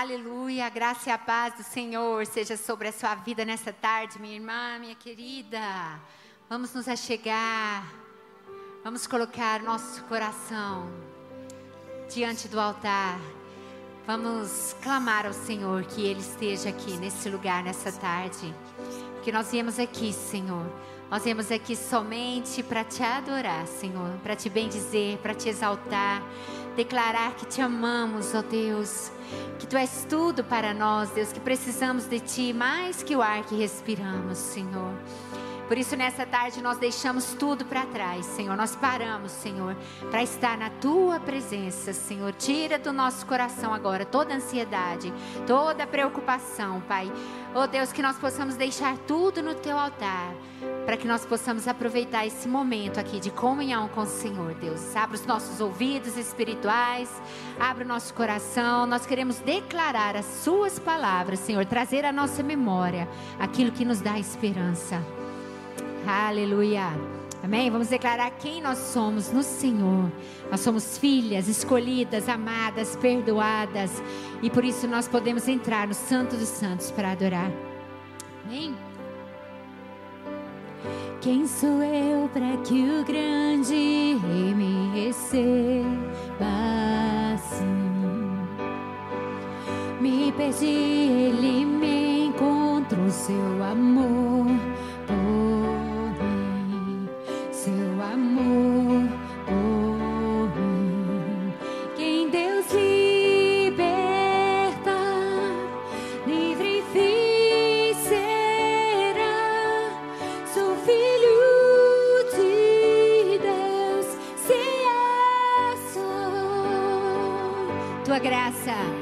Aleluia, a graça e a paz do Senhor seja sobre a sua vida nessa tarde, minha irmã, minha querida. Vamos nos achegar, vamos colocar nosso coração diante do altar. Vamos clamar ao Senhor que Ele esteja aqui nesse lugar, nessa tarde. Que nós viemos aqui, Senhor. Nós viemos aqui somente para te adorar, Senhor, para te bendizer, para te exaltar, declarar que te amamos, ó Deus, que tu és tudo para nós, Deus, que precisamos de ti mais que o ar que respiramos, Senhor. Por isso, nessa tarde, nós deixamos tudo para trás, Senhor. Nós paramos, Senhor, para estar na tua presença, Senhor. Tira do nosso coração agora toda ansiedade, toda preocupação, Pai. Oh Deus, que nós possamos deixar tudo no teu altar, para que nós possamos aproveitar esse momento aqui de comunhão com o Senhor, Deus. Abra os nossos ouvidos espirituais, abra o nosso coração. Nós queremos declarar as Suas palavras, Senhor, trazer à nossa memória aquilo que nos dá esperança. Aleluia. Amém? Vamos declarar quem nós somos no Senhor. Nós somos filhas, escolhidas, amadas, perdoadas. E por isso nós podemos entrar no Santo dos Santos para adorar. Amém? Quem sou eu para que o grande rei me receba assim? Me perdi, ele me encontrou, seu amor graça.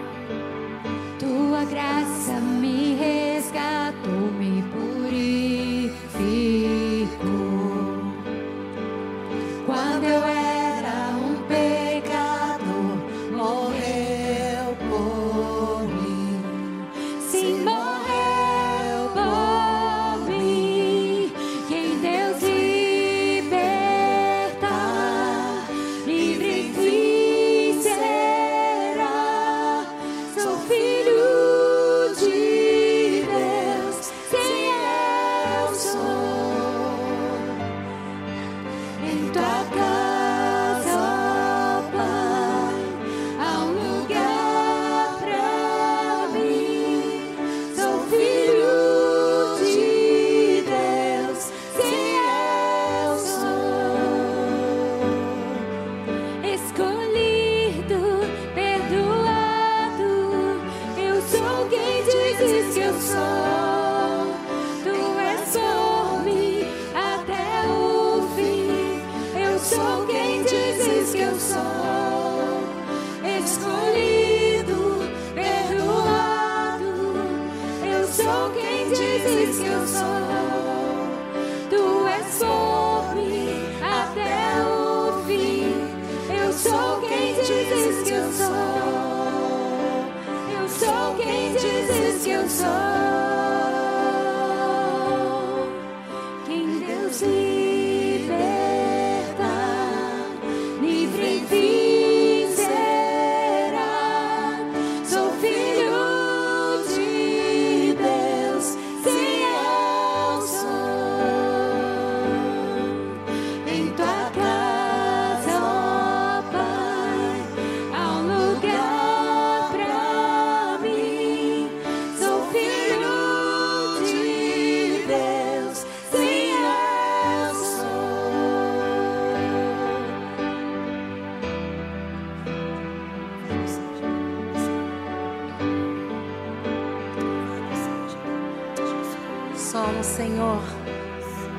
Somos, Senhor,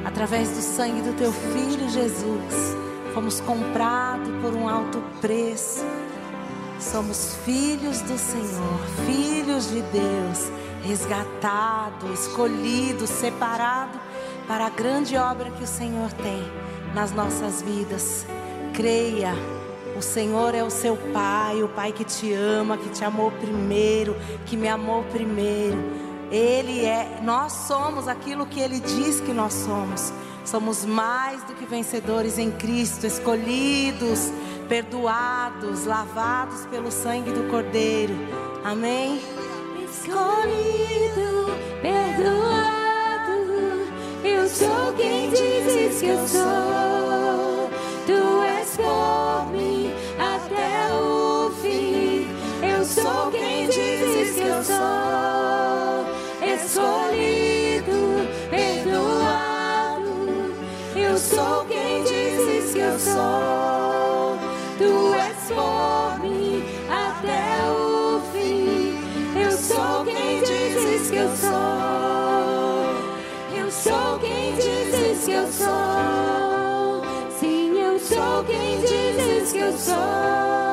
através do sangue do teu filho Jesus, fomos comprados por um alto preço. Somos filhos do Senhor, filhos de Deus, resgatados, escolhidos, separados para a grande obra que o Senhor tem nas nossas vidas. Creia, o Senhor é o seu Pai, o Pai que te ama, que te amou primeiro, que me amou primeiro. Ele é, nós somos aquilo que ele diz que nós somos. Somos mais do que vencedores em Cristo, escolhidos, perdoados, lavados pelo sangue do Cordeiro. Amém? Escolhido, perdoado, eu sou quem dizes que eu sou. Tu és por eu sou. Tu és por mim até o fim. Eu sou quem dizes que eu sou. Eu sou quem dizes que eu sou. Sim, eu sou quem dizes que eu sou.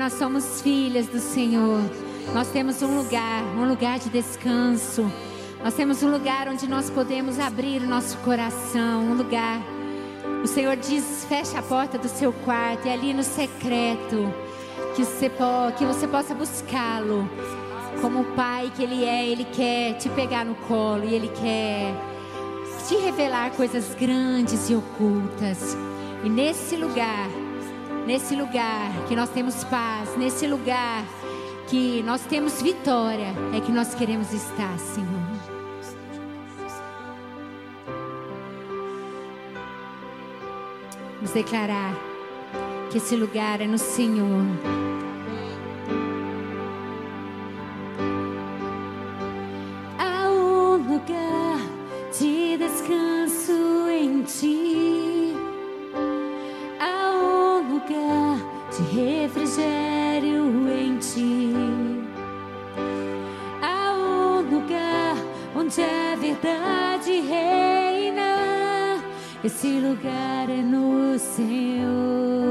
Nós somos filhas do Senhor. Nós temos um lugar, um lugar de descanso. Nós temos um lugar onde nós podemos abrir o nosso coração, um lugar. O Senhor diz: fecha a porta do seu quarto e ali no secreto que você, que você possa buscá-lo. Como o pai que ele é, ele quer te pegar no colo e ele quer te revelar coisas grandes e ocultas. E nesse lugar, nesse lugar que nós temos paz, nesse lugar que nós temos vitória, é que nós queremos estar, Senhor. Vamos declarar que esse lugar é no Senhor. Há um lugar de descanso em ti. Lugar de refrigério em ti. Há um lugar onde a verdade reina. Esse lugar é no Senhor.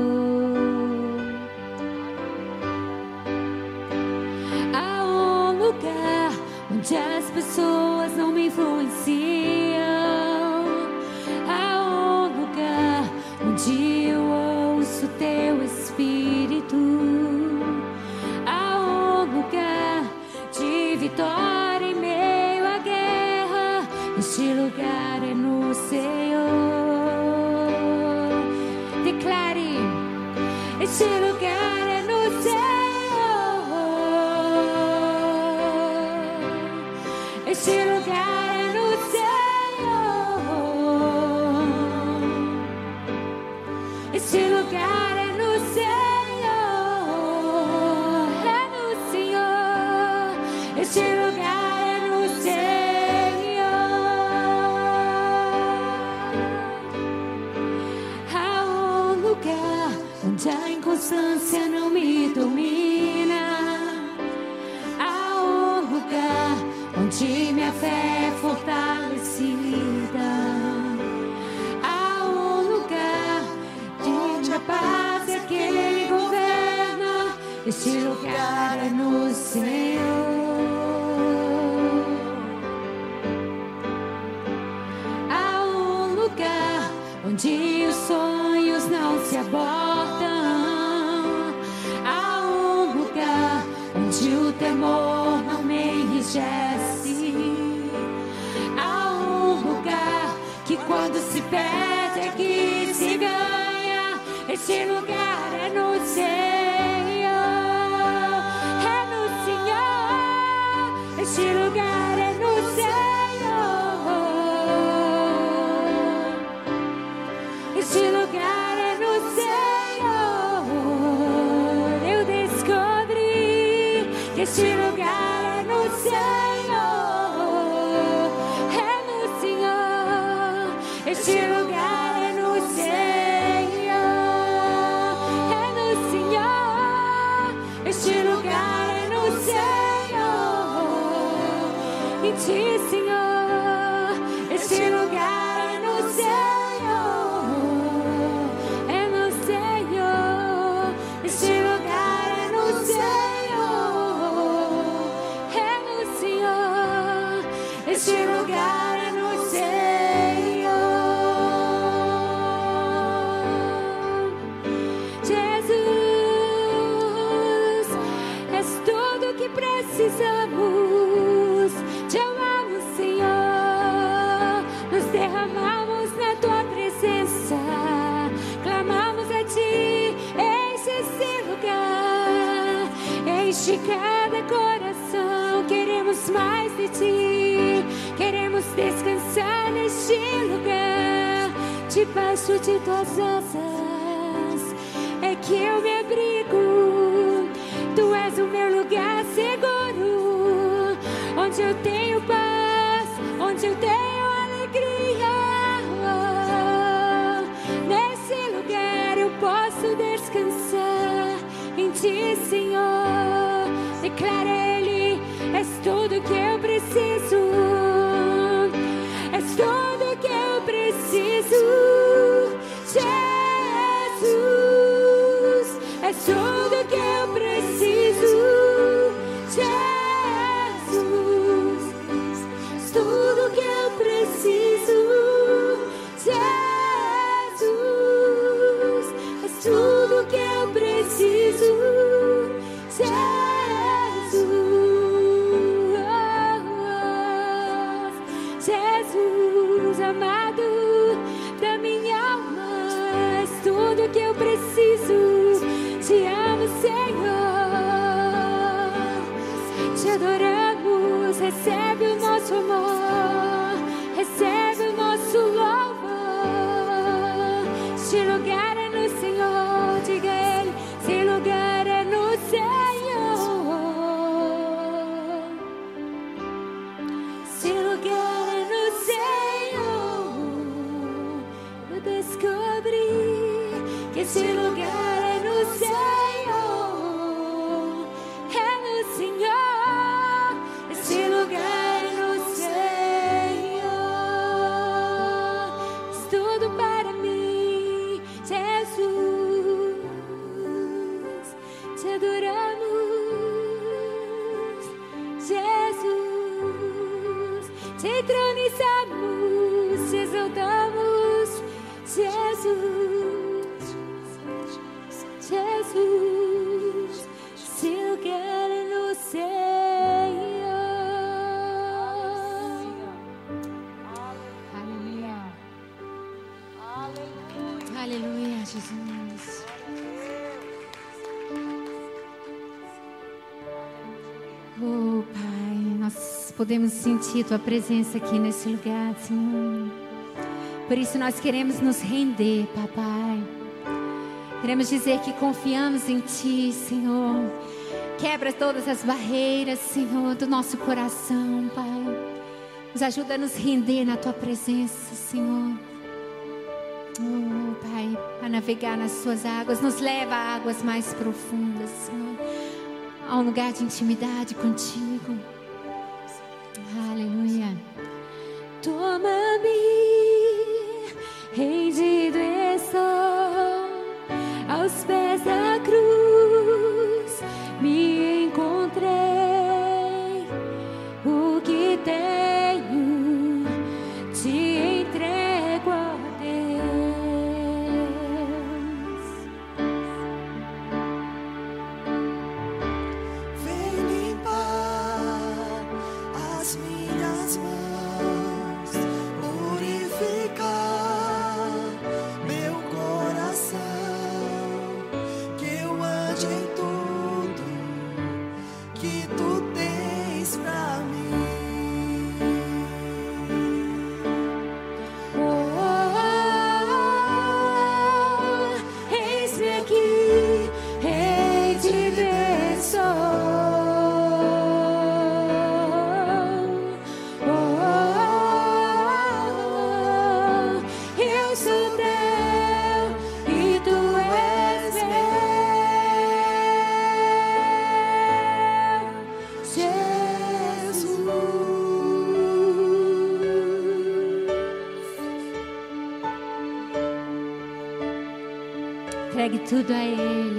podemos sentir Tua presença aqui nesse lugar, Senhor. Por isso nós queremos nos render, Papai. Queremos dizer que confiamos em Ti, Senhor. Quebra todas as barreiras, Senhor, do nosso coração, Pai. Nos ajuda a nos render na Tua presença, Senhor. Oh, Pai, a navegar nas Suas águas. Nos leva a águas mais profundas, Senhor. A um lugar de intimidade contigo. que gratitude a Él.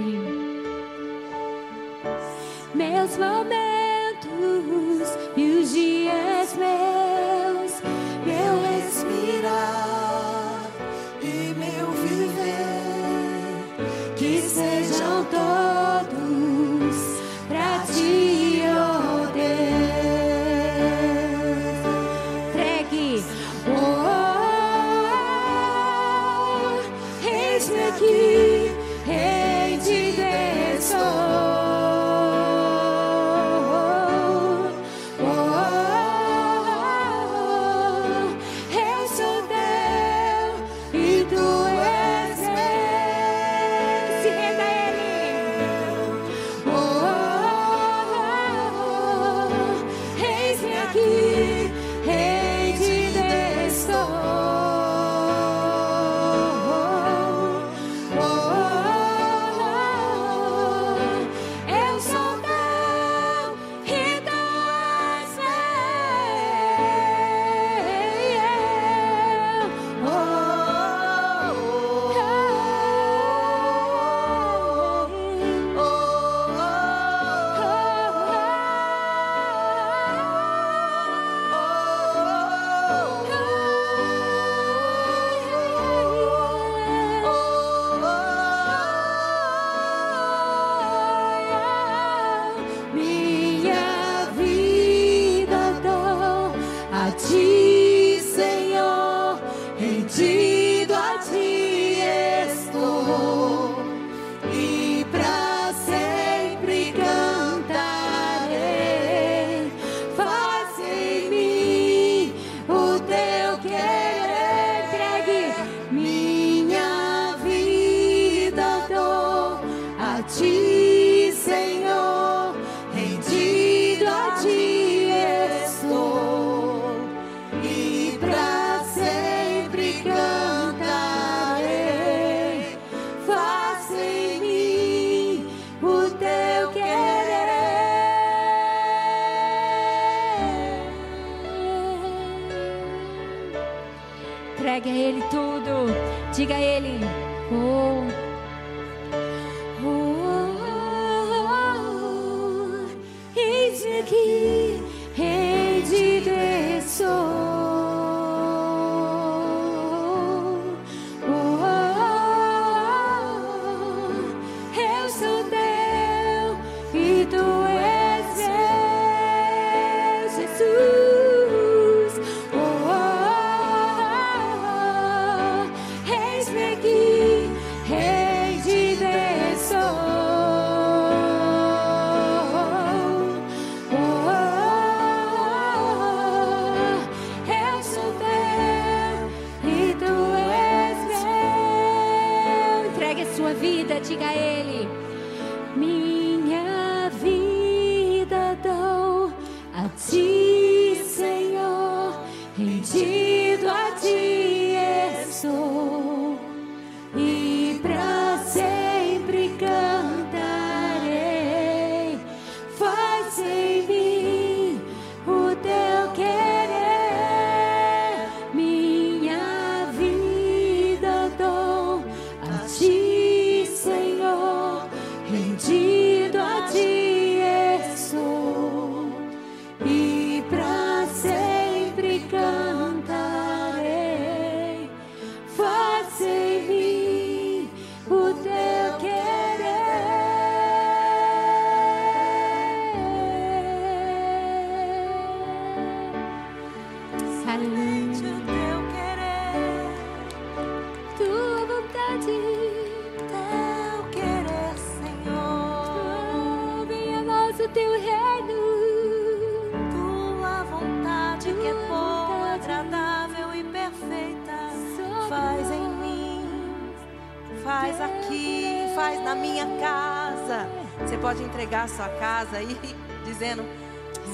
Casa aí, dizendo: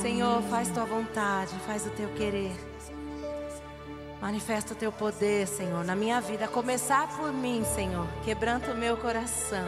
Senhor, faz tua vontade, faz o teu querer. Manifesta o teu poder, Senhor, na minha vida. Começar por mim, Senhor. Quebranta o meu coração.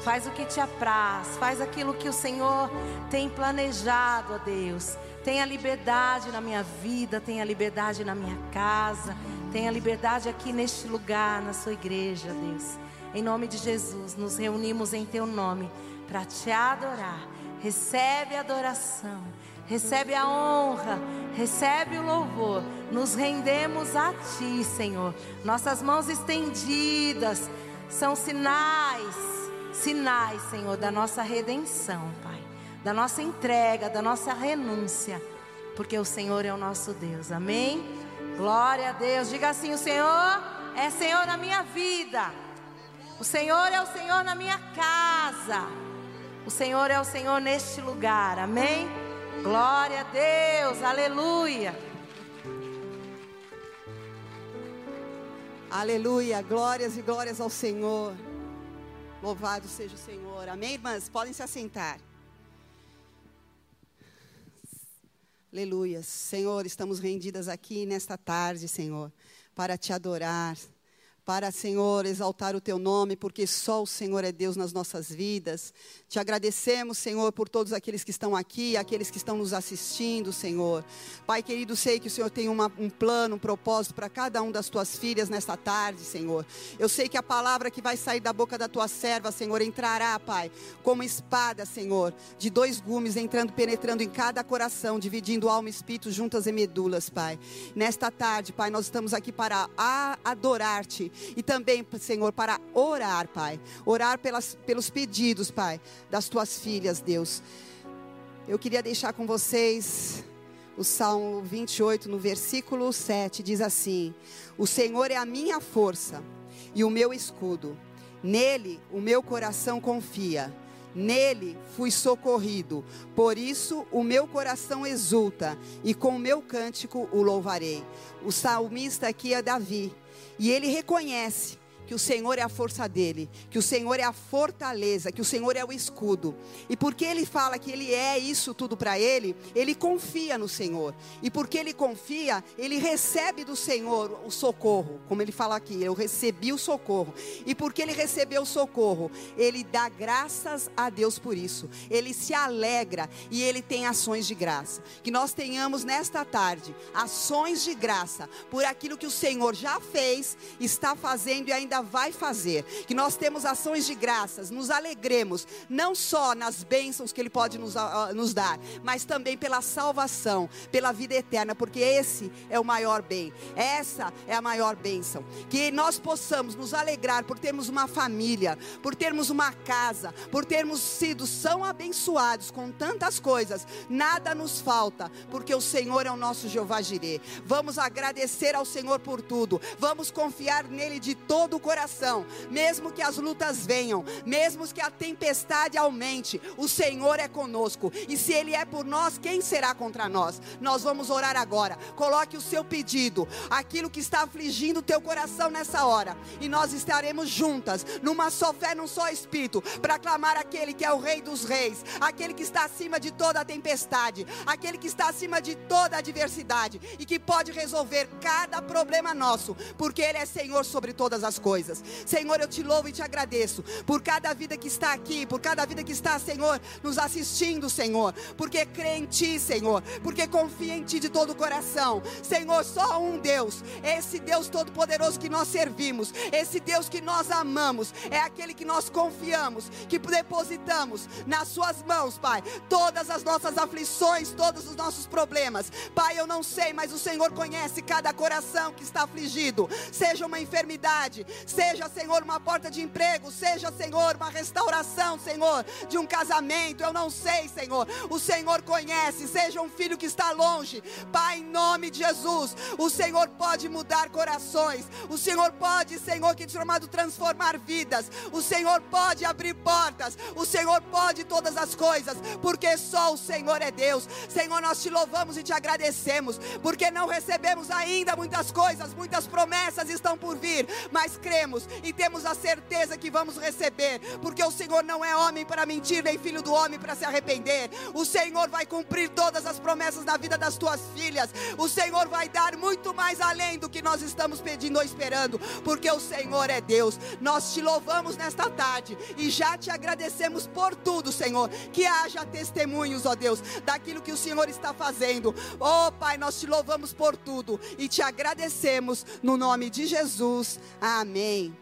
Faz o que te apraz. Faz aquilo que o Senhor tem planejado, ó Deus. Tenha liberdade na minha vida. Tenha liberdade na minha casa. Tenha liberdade aqui neste lugar, na sua igreja, Deus. Em nome de Jesus, nos reunimos em teu nome para te adorar. Recebe a adoração. Recebe a honra, recebe o louvor. Nos rendemos a Ti, Senhor. Nossas mãos estendidas são sinais, sinais, Senhor, da nossa redenção, Pai. Da nossa entrega, da nossa renúncia. Porque o Senhor é o nosso Deus. Amém? Glória a Deus. Diga assim: O Senhor é Senhor na minha vida. O Senhor é o Senhor na minha casa. O Senhor é o Senhor neste lugar. Amém? Glória a Deus, aleluia. Aleluia, glórias e glórias ao Senhor. Louvado seja o Senhor. Amém, irmãs? Podem se assentar. Aleluia. Senhor, estamos rendidas aqui nesta tarde, Senhor, para te adorar, para, Senhor, exaltar o teu nome, porque só o Senhor é Deus nas nossas vidas. Te agradecemos, Senhor, por todos aqueles que estão aqui, aqueles que estão nos assistindo, Senhor. Pai querido, sei que o Senhor tem uma, um plano, um propósito para cada um das tuas filhas nesta tarde, Senhor. Eu sei que a palavra que vai sair da boca da tua serva, Senhor, entrará, Pai, como espada, Senhor, de dois gumes, entrando, penetrando em cada coração, dividindo alma e espírito, juntas e medulas, Pai. Nesta tarde, Pai, nós estamos aqui para adorar-te e também, Senhor, para orar, Pai. Orar pelas, pelos pedidos, Pai, das tuas filhas, Deus. Eu queria deixar com vocês O Salmo 28, no versículo 7, diz assim: O Senhor é a minha força e o meu escudo. Nele o meu coração confia. Nele fui socorrido. Por isso o meu coração exulta e com o meu cântico o louvarei. O salmista aqui é Davi. E ele reconhece que o Senhor é a força dele, que o Senhor é a fortaleza, que o Senhor é o escudo. E porque ele fala que ele é isso tudo para ele, ele confia no Senhor. E porque ele confia, ele recebe do Senhor o socorro, como ele fala aqui, eu recebi o socorro. E porque ele recebeu o socorro, ele dá graças a Deus por isso. Ele se alegra e ele tem ações de graça. Que nós tenhamos nesta tarde ações de graça por aquilo que o Senhor já fez, está fazendo e ainda ainda vai fazer. Que nós temos ações de graças, nos alegremos, não só nas bênçãos que Ele pode nos, nos dar, mas também pela salvação, pela vida eterna, porque esse é o maior bem, essa é a maior bênção. Que nós possamos nos alegrar por termos uma família, por termos uma casa, por termos sido são abençoados com tantas coisas, nada nos falta, porque o Senhor é o nosso Jeová Jireh. Vamos agradecer ao Senhor por tudo, vamos confiar nele de todo o coração, mesmo que as lutas venham, mesmo que a tempestade aumente, o Senhor é conosco. E se Ele é por nós, quem será contra nós? Nós vamos orar agora. Coloque o seu pedido, aquilo que está afligindo o teu coração nessa hora, e nós estaremos juntas, numa só fé, num só espírito, para clamar aquele que é o Rei dos Reis, aquele que está acima de toda a tempestade, aquele que está acima de toda a adversidade e que pode resolver cada problema nosso, porque Ele é Senhor sobre todas as coisas coisas. Senhor, eu te louvo e te agradeço por cada vida que está aqui, por cada vida que está, Senhor, nos assistindo, Senhor, porque crê em Ti, Senhor, porque confia em Ti de todo o coração. Senhor, só um Deus, esse Deus todo-poderoso que nós servimos, esse Deus que nós amamos, é aquele que nós confiamos, que depositamos nas Suas mãos, Pai, todas as nossas aflições, todos os nossos problemas. Pai, eu não sei, mas o Senhor conhece cada coração que está afligido, seja uma enfermidade, Seja, Senhor, uma porta de emprego, seja, Senhor, uma restauração, Senhor, de um casamento. Eu não sei, Senhor. O Senhor conhece, seja um filho que está longe. Pai, em nome de Jesus, o Senhor pode mudar corações. O Senhor pode, Senhor, que chamado transformar vidas. O Senhor pode abrir portas. O Senhor pode todas as coisas, porque só o Senhor é Deus. Senhor, nós te louvamos e te agradecemos, porque não recebemos ainda muitas coisas, muitas promessas estão por vir, mas cremos e temos a certeza que vamos receber, porque o Senhor não é homem para mentir, nem filho do homem para se arrepender. O Senhor vai cumprir todas as promessas na vida das tuas filhas. O Senhor vai dar muito mais além do que nós estamos pedindo ou esperando, porque o Senhor é Deus. Nós te louvamos nesta tarde e já te agradecemos por tudo, Senhor. Que haja testemunhos, ó Deus, daquilo que o Senhor está fazendo. Oh Pai, nós te louvamos por tudo e te agradecemos no nome de Jesus. Amém. Amém.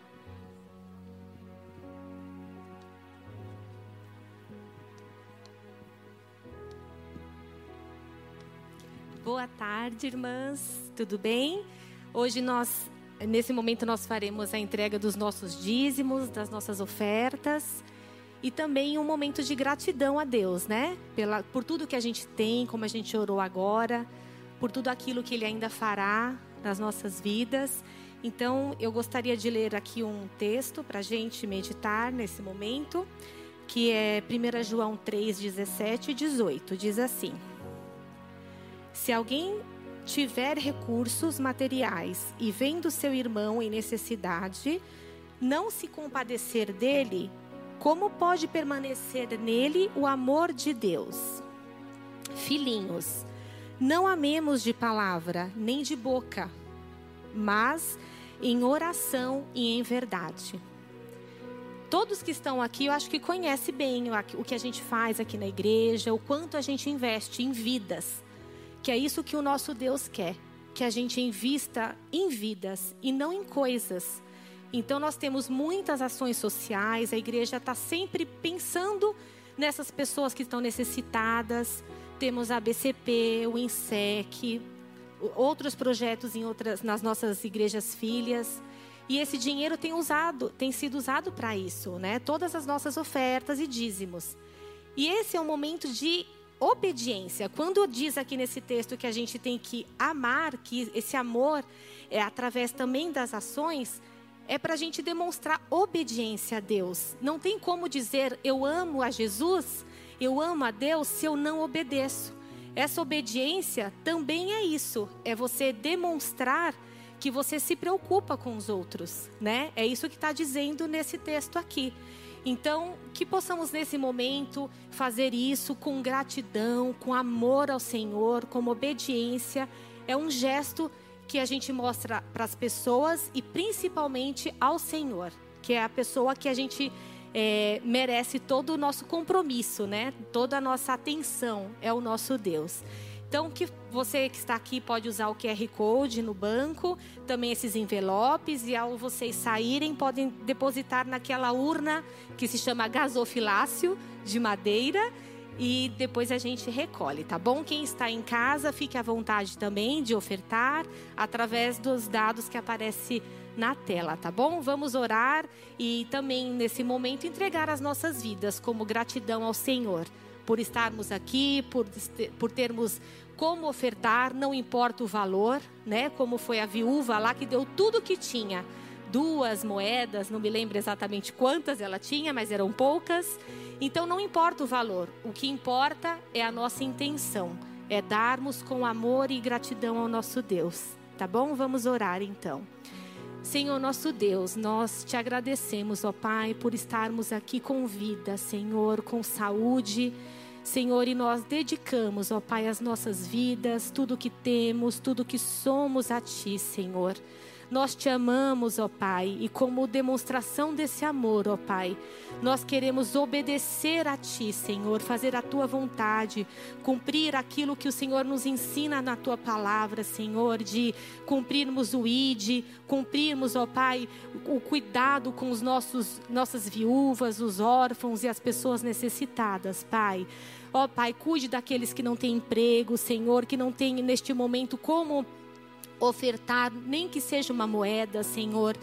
Boa tarde, irmãs. Tudo bem? Hoje nós, nesse momento, nós faremos a entrega dos nossos dízimos, das nossas ofertas e também um momento de gratidão a Deus, né? Pela, por tudo que a gente tem, como a gente orou agora, por tudo aquilo que Ele ainda fará nas nossas vidas. Então, eu gostaria de ler aqui um texto para a gente meditar nesse momento, que é 1 João 3, 17 e 18. Diz assim: Se alguém tiver recursos materiais e vendo seu irmão em necessidade, não se compadecer dele, como pode permanecer nele o amor de Deus? Filhinhos, não amemos de palavra nem de boca, mas em oração e em verdade. Todos que estão aqui, eu acho que conhecem bem o que a gente faz aqui na igreja, o quanto a gente investe em vidas. Que é isso que o nosso Deus quer, que a gente invista em vidas e não em coisas. Então nós temos muitas ações sociais, a igreja está sempre pensando nessas pessoas que estão necessitadas. Temos a BCP, o INSEC, outros projetos em outras, nas nossas igrejas filhas. E esse dinheiro tem, usado, tem sido usado para isso, né? Todas as nossas ofertas e dízimos. E esse é um momento de obediência. Quando diz aqui nesse texto que a gente tem que amar, que esse amor é através também das ações, é para a gente demonstrar obediência a Deus. Não tem como dizer eu amo a Jesus, eu amo a Deus se eu não obedeço. Essa obediência também é isso, é você demonstrar que você se preocupa com os outros, né? É isso que está dizendo nesse texto aqui. Então, que possamos nesse momento fazer isso com gratidão, com amor ao Senhor, com obediência. É um gesto que a gente mostra para as pessoas e principalmente ao Senhor, que é a pessoa que a gente é, merece todo o nosso compromisso, né? Toda a nossa atenção é o nosso Deus. Então, que você que está aqui pode usar o QR Code no banco, também esses envelopes, e ao vocês saírem, podem depositar naquela urna que se chama gasofilácio de madeira e depois a gente recolhe, tá bom? Quem está em casa, fique à vontade também de ofertar através dos dados que aparece na tela, tá bom? Vamos orar e também nesse momento entregar as nossas vidas como gratidão ao Senhor por estarmos aqui, por, por termos como ofertar, não importa o valor, né? Como foi a viúva lá que deu tudo que tinha, duas moedas, não me lembro exatamente quantas ela tinha, mas eram poucas então não importa o valor, o que importa é a nossa intenção, é darmos com amor e gratidão ao nosso Deus. Tá bom? Vamos orar então. Senhor nosso Deus, nós te agradecemos, ó Pai, por estarmos aqui com vida, Senhor, com saúde. Senhor, e nós dedicamos, ó Pai, as nossas vidas, tudo que temos, tudo que somos a Ti, Senhor. Nós te amamos, ó Pai, e como demonstração desse amor, ó Pai, nós queremos obedecer a Ti, Senhor, fazer a Tua vontade, cumprir aquilo que o Senhor nos ensina na Tua palavra, Senhor, de cumprirmos o ID, cumprirmos, ó Pai, o cuidado com os nossos nossas viúvas, os órfãos e as pessoas necessitadas, Pai. Ó Pai, cuide daqueles que não têm emprego, Senhor, que não têm neste momento como ofertar, nem que seja uma moeda, Senhor.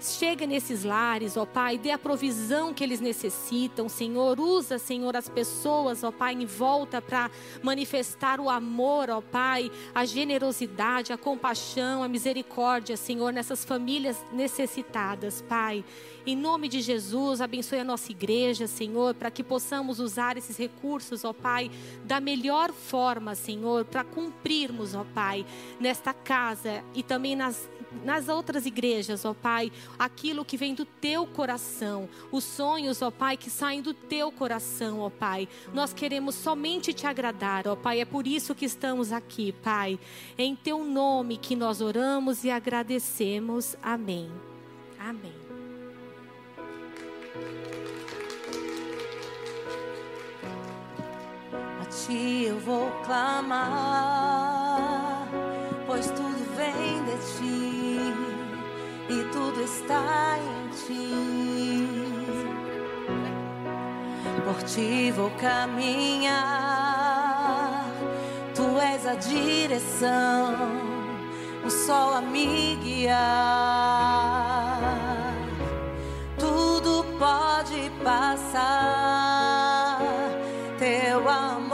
Chega nesses lares, ó Pai, dê a provisão que eles necessitam, Senhor. Usa, Senhor, as pessoas, ó Pai, em volta para manifestar o amor, ó Pai, a generosidade, a compaixão, a misericórdia, Senhor, nessas famílias necessitadas, Pai. Em nome de Jesus, abençoe a nossa igreja, Senhor, para que possamos usar esses recursos, ó Pai, da melhor forma, Senhor, para cumprirmos, ó Pai, nesta casa e também nas nas outras igrejas, ó Pai, aquilo que vem do teu coração, os sonhos, ó Pai, que saem do teu coração, ó Pai. Nós queremos somente te agradar, ó Pai, é por isso que estamos aqui, Pai. Em teu nome que nós oramos e agradecemos. Amém. Amém. A ti eu vou clamar, pois tudo vem de ti e tudo está em ti. Por ti vou caminhar, tu és a direção, o sol a me guiar. Tudo pode passar, teu amor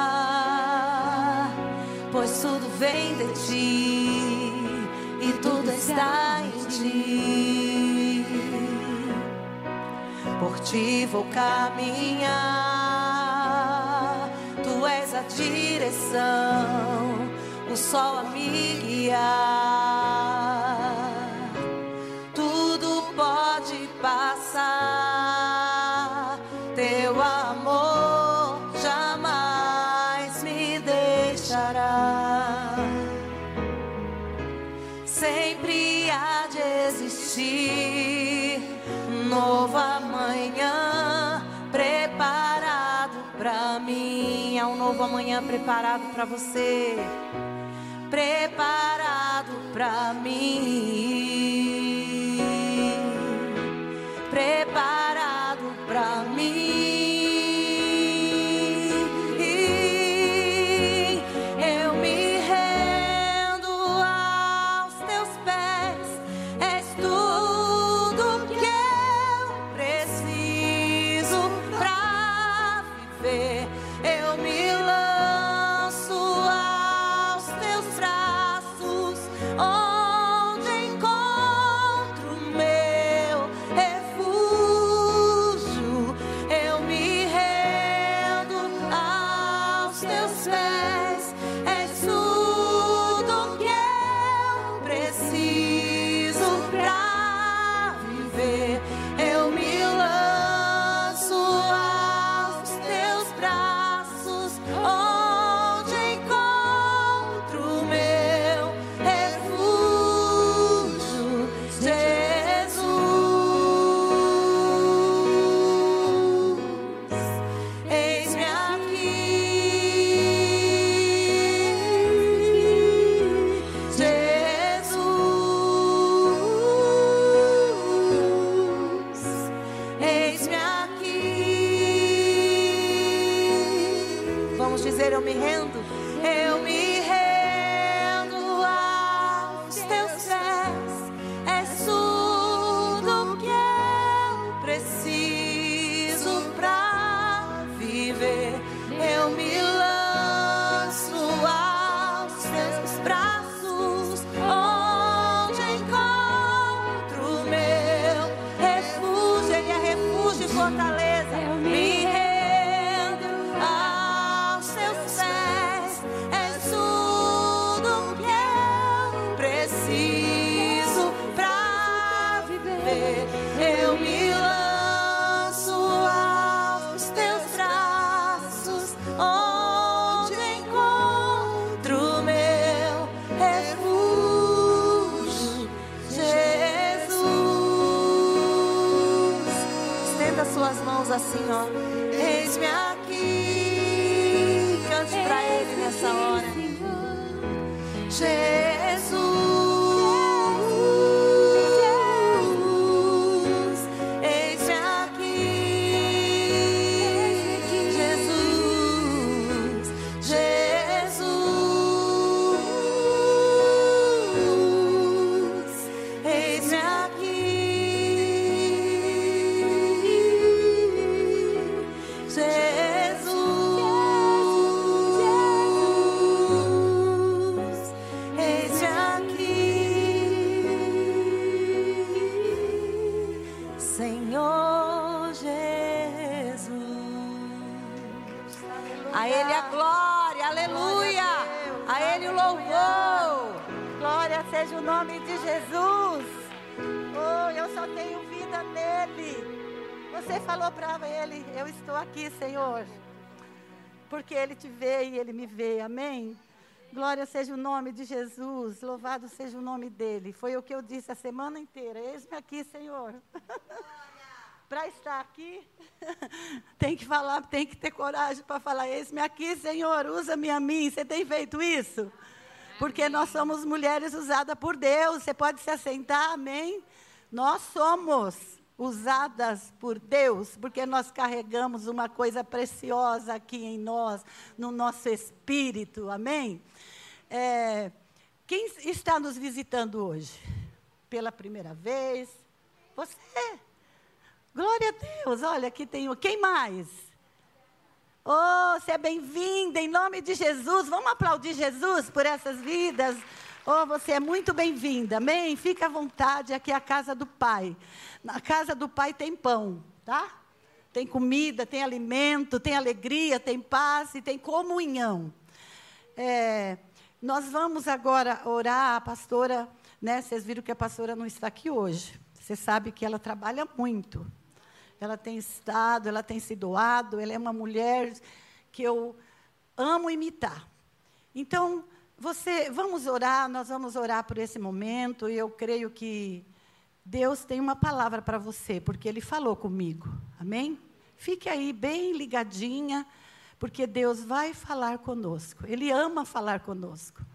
vem de ti e tudo está em ti. Por ti vou caminhar, tu és a direção, o sol a me guiar. Tudo pode passar, teu amor jamais me deixará. Existir. Novo amanhã preparado há um novo amanhã preparado para você. Preparado para mim. Preparado A Ele a glória, aleluia. A Ele o louvor. Glória seja o nome de Jesus. Oh, eu só tenho vida nele. Você falou para ele: Eu estou aqui, Senhor. Porque ele te vê e ele me vê. Amém? Glória seja o nome de Jesus. Louvado seja o nome dele. Foi o que eu disse a semana inteira. Eis-me aqui, Senhor. para estar aqui, tem que falar, tem que ter coragem para falar: Eis-me aqui, Senhor, usa-me a mim. Você tem feito isso? Porque nós somos mulheres usadas por Deus. Você pode se assentar, amém? Nós somos usadas por Deus, porque nós carregamos uma coisa preciosa aqui em nós, no nosso espírito, amém? É, quem está nos visitando hoje? Pela primeira vez? Você. Glória a Deus, olha, aqui tem. Quem mais? Oh, você é bem-vinda em nome de Jesus. Vamos aplaudir Jesus por essas vidas. Oh, você é muito bem-vinda, amém? Fica à vontade, aqui é a casa do Pai. Na casa do Pai tem pão, tá? Tem comida, tem alimento, tem alegria, tem paz e tem comunhão. É, nós vamos agora orar, a pastora, né? Vocês viram que a pastora não está aqui hoje. Você sabe que ela trabalha muito. Ela tem estado, ela tem se doado, ela é uma mulher que eu amo imitar. Então, você, vamos orar, nós vamos orar por esse momento, e eu creio que Deus tem uma palavra para você, porque Ele falou comigo. Amém? Fique aí bem ligadinha, porque Deus vai falar conosco. Ele ama falar conosco.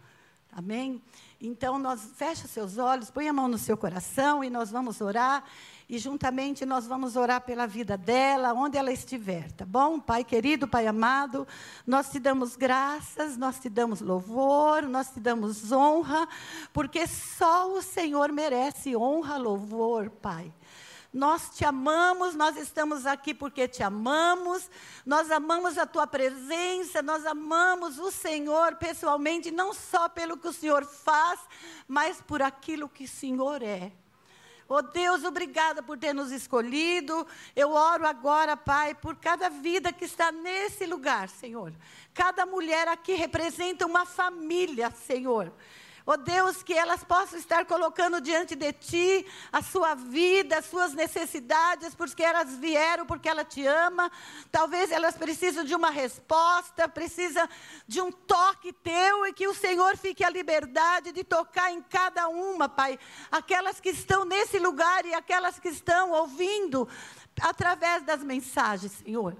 Amém? Então, nós fecha seus olhos, põe a mão no seu coração e nós vamos orar. E juntamente nós vamos orar pela vida dela, onde ela estiver, tá bom? Pai querido, Pai amado, nós te damos graças, nós te damos louvor, nós te damos honra, porque só o Senhor merece honra, louvor, Pai. Nós te amamos, nós estamos aqui porque te amamos, nós amamos a tua presença, nós amamos o Senhor pessoalmente, não só pelo que o Senhor faz, mas por aquilo que o Senhor é. Oh Deus, obrigada por ter nos escolhido. Eu oro agora, Pai, por cada vida que está nesse lugar, Senhor. Cada mulher aqui representa uma família, Senhor. Oh Deus, que elas possam estar colocando diante de Ti a sua vida, as suas necessidades, porque elas vieram, porque ela te ama. Talvez elas precisam de uma resposta, precisam de um toque Teu e que o Senhor fique a liberdade de tocar em cada uma, Pai. Aquelas que estão nesse lugar e aquelas que estão ouvindo através das mensagens, Senhor.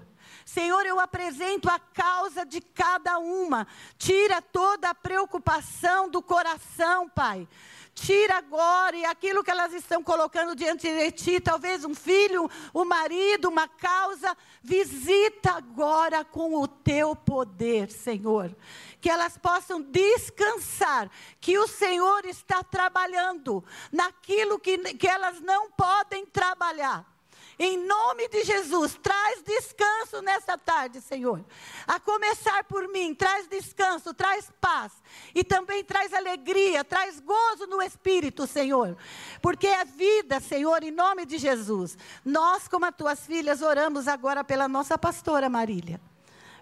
Senhor, eu apresento a causa de cada uma. Tira toda a preocupação do coração, Pai. Tira agora e aquilo que elas estão colocando diante de ti, talvez um filho, um marido, uma causa, visita agora com o teu poder, Senhor. Que elas possam descansar, que o Senhor está trabalhando naquilo que, que elas não podem trabalhar. Em nome de Jesus, traz descanso nessa tarde, Senhor. A começar por mim, traz descanso, traz paz. E também traz alegria, traz gozo no Espírito, Senhor. Porque é vida, Senhor, em nome de Jesus. Nós, como as tuas filhas, oramos agora pela nossa pastora Marília.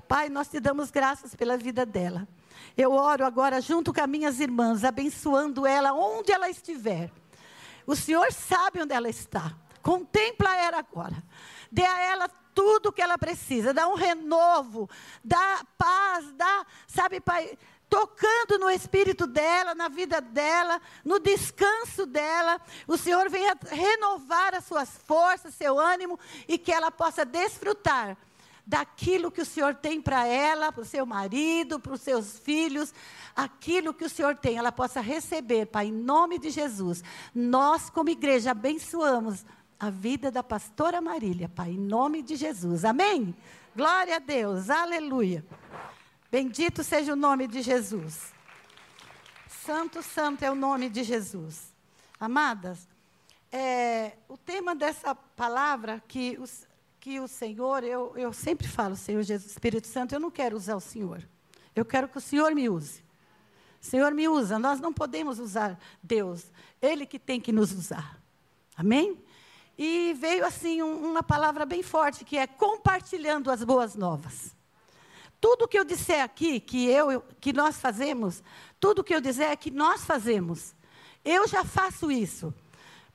Pai, nós te damos graças pela vida dela. Eu oro agora junto com as minhas irmãs, abençoando ela onde ela estiver. O Senhor sabe onde ela está. Contempla ela agora. Dê a ela tudo o que ela precisa. Dá um renovo. Dá paz. Dá, sabe, Pai, tocando no espírito dela, na vida dela, no descanso dela. O Senhor venha renovar as suas forças, seu ânimo e que ela possa desfrutar daquilo que o Senhor tem para ela, para o seu marido, para os seus filhos, aquilo que o Senhor tem, ela possa receber, Pai, em nome de Jesus. Nós, como igreja, abençoamos a vida da pastora Marília, Pai, em nome de Jesus. Amém? Glória a Deus, aleluia. Bendito seja o nome de Jesus. Santo, santo é o nome de Jesus. Amadas, é, o tema dessa palavra que, os, que o Senhor, eu, eu sempre falo, Senhor Jesus, Espírito Santo, eu não quero usar o Senhor. Eu quero que o Senhor me use. Senhor me usa, nós não podemos usar Deus, Ele que tem que nos usar. Amém? E veio assim um, uma palavra bem forte que é compartilhando as boas novas. Tudo que eu disser aqui que eu que nós fazemos, tudo que eu disser é que nós fazemos. Eu já faço isso.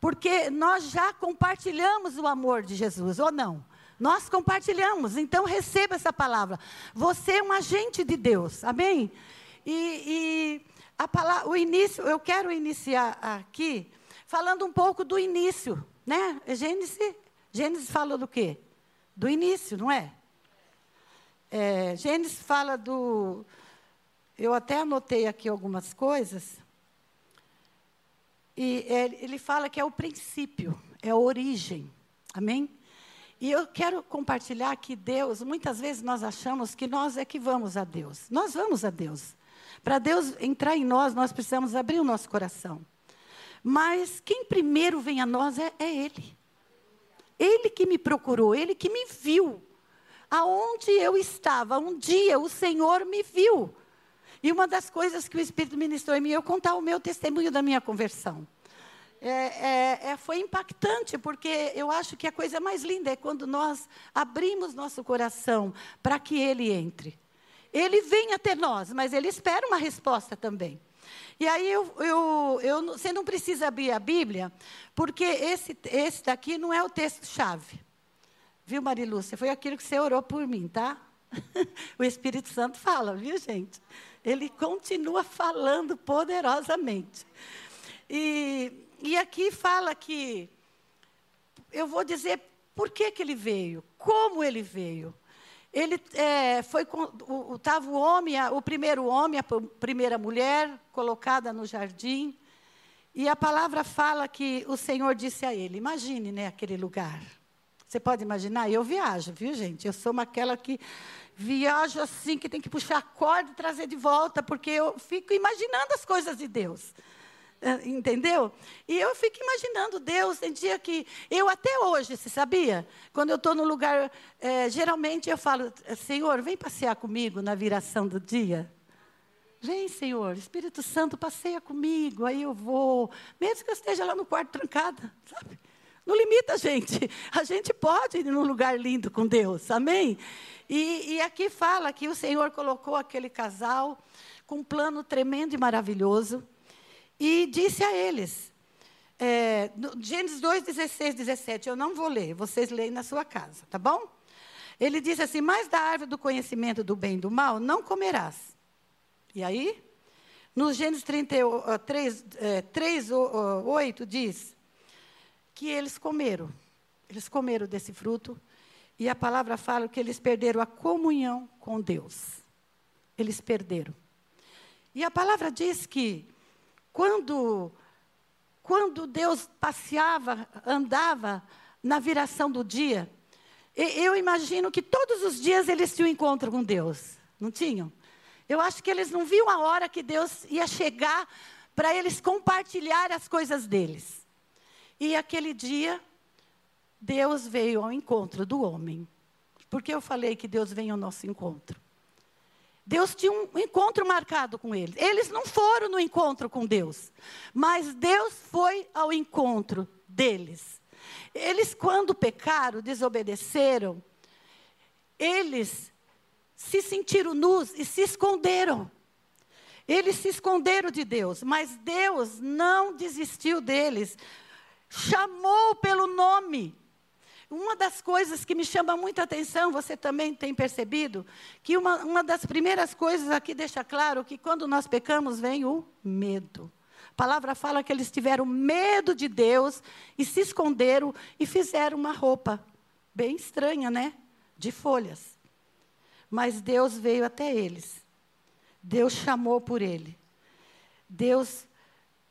Porque nós já compartilhamos o amor de Jesus ou não? Nós compartilhamos, então receba essa palavra. Você é um agente de Deus, amém? E, e palavra, o início, eu quero iniciar aqui falando um pouco do início né? Gênesis, Gênesis fala do quê? Do início, não é? é? Gênesis fala do. Eu até anotei aqui algumas coisas. E ele fala que é o princípio, é a origem. Amém? E eu quero compartilhar que Deus, muitas vezes nós achamos que nós é que vamos a Deus. Nós vamos a Deus. Para Deus entrar em nós, nós precisamos abrir o nosso coração. Mas quem primeiro vem a nós é, é Ele. Ele que me procurou, Ele que me viu. Aonde eu estava, um dia o Senhor me viu. E uma das coisas que o Espírito ministrou em mim, eu contar o meu testemunho da minha conversão. É, é, é, foi impactante, porque eu acho que a coisa mais linda é quando nós abrimos nosso coração para que Ele entre. Ele vem até nós, mas Ele espera uma resposta também. E aí eu, eu, eu, você não precisa abrir a Bíblia, porque esse, esse daqui não é o texto-chave. Viu, Marilúcia? Foi aquilo que você orou por mim, tá? o Espírito Santo fala, viu, gente? Ele continua falando poderosamente. E, e aqui fala que, eu vou dizer por que, que ele veio, como ele veio. Ele é, foi o, o homem, o primeiro homem, a primeira mulher colocada no jardim. E a palavra fala que o Senhor disse a ele: Imagine, né, aquele lugar. Você pode imaginar? Eu viajo, viu, gente? Eu sou uma aquela que viajo assim, que tem que puxar a corda e trazer de volta, porque eu fico imaginando as coisas de Deus. Eh, entendeu? E eu fico imaginando Deus, tem dia que. Eu até hoje, você sabia? Quando eu estou no lugar, é, geralmente eu falo, Senhor, vem passear comigo na viração do dia. Vem, Senhor, Espírito Santo, passeia comigo, aí eu vou. Mesmo que eu esteja lá no quarto trancada, sabe? Não limita a gente. A gente pode ir num lugar lindo com Deus, amém? E, e aqui fala que o Senhor colocou aquele casal com um plano tremendo e maravilhoso e disse a eles, é, Gênesis 2, 16, 17, eu não vou ler, vocês leem na sua casa, tá bom? Ele disse assim: Mas da árvore do conhecimento do bem e do mal não comerás. E aí, no Gênesis 33, 3, 8, diz: que eles comeram. Eles comeram desse fruto. E a palavra fala que eles perderam a comunhão com Deus. Eles perderam. E a palavra diz que quando, quando Deus passeava, andava na viração do dia, eu imagino que todos os dias eles tinham encontro com Deus. Não tinham? Eu acho que eles não viam a hora que Deus ia chegar para eles compartilhar as coisas deles. E aquele dia, Deus veio ao encontro do homem. Porque eu falei que Deus vem ao nosso encontro. Deus tinha um encontro marcado com eles. Eles não foram no encontro com Deus, mas Deus foi ao encontro deles. Eles, quando pecaram, desobedeceram, eles se sentiram nus e se esconderam. Eles se esconderam de Deus, mas Deus não desistiu deles chamou pelo nome. Uma das coisas que me chama muita atenção, você também tem percebido, que uma, uma das primeiras coisas aqui deixa claro que quando nós pecamos vem o medo. A palavra fala que eles tiveram medo de Deus e se esconderam e fizeram uma roupa bem estranha, né? De folhas. Mas Deus veio até eles. Deus chamou por ele. Deus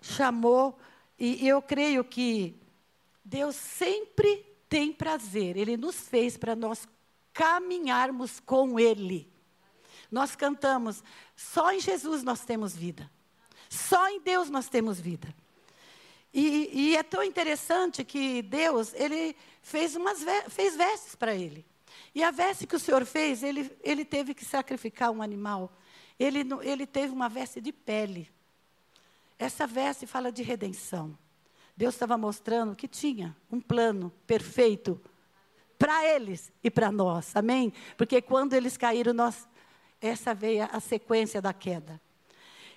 chamou e eu creio que Deus sempre tem prazer, Ele nos fez para nós caminharmos com Ele. Nós cantamos, só em Jesus nós temos vida, só em Deus nós temos vida. E, e é tão interessante que Deus, Ele fez, umas, fez vestes para Ele. E a veste que o Senhor fez, Ele, ele teve que sacrificar um animal. Ele, ele teve uma veste de pele. Essa veste fala de redenção. Deus estava mostrando que tinha um plano perfeito para eles e para nós. Amém? Porque quando eles caíram, nós essa veio a sequência da queda.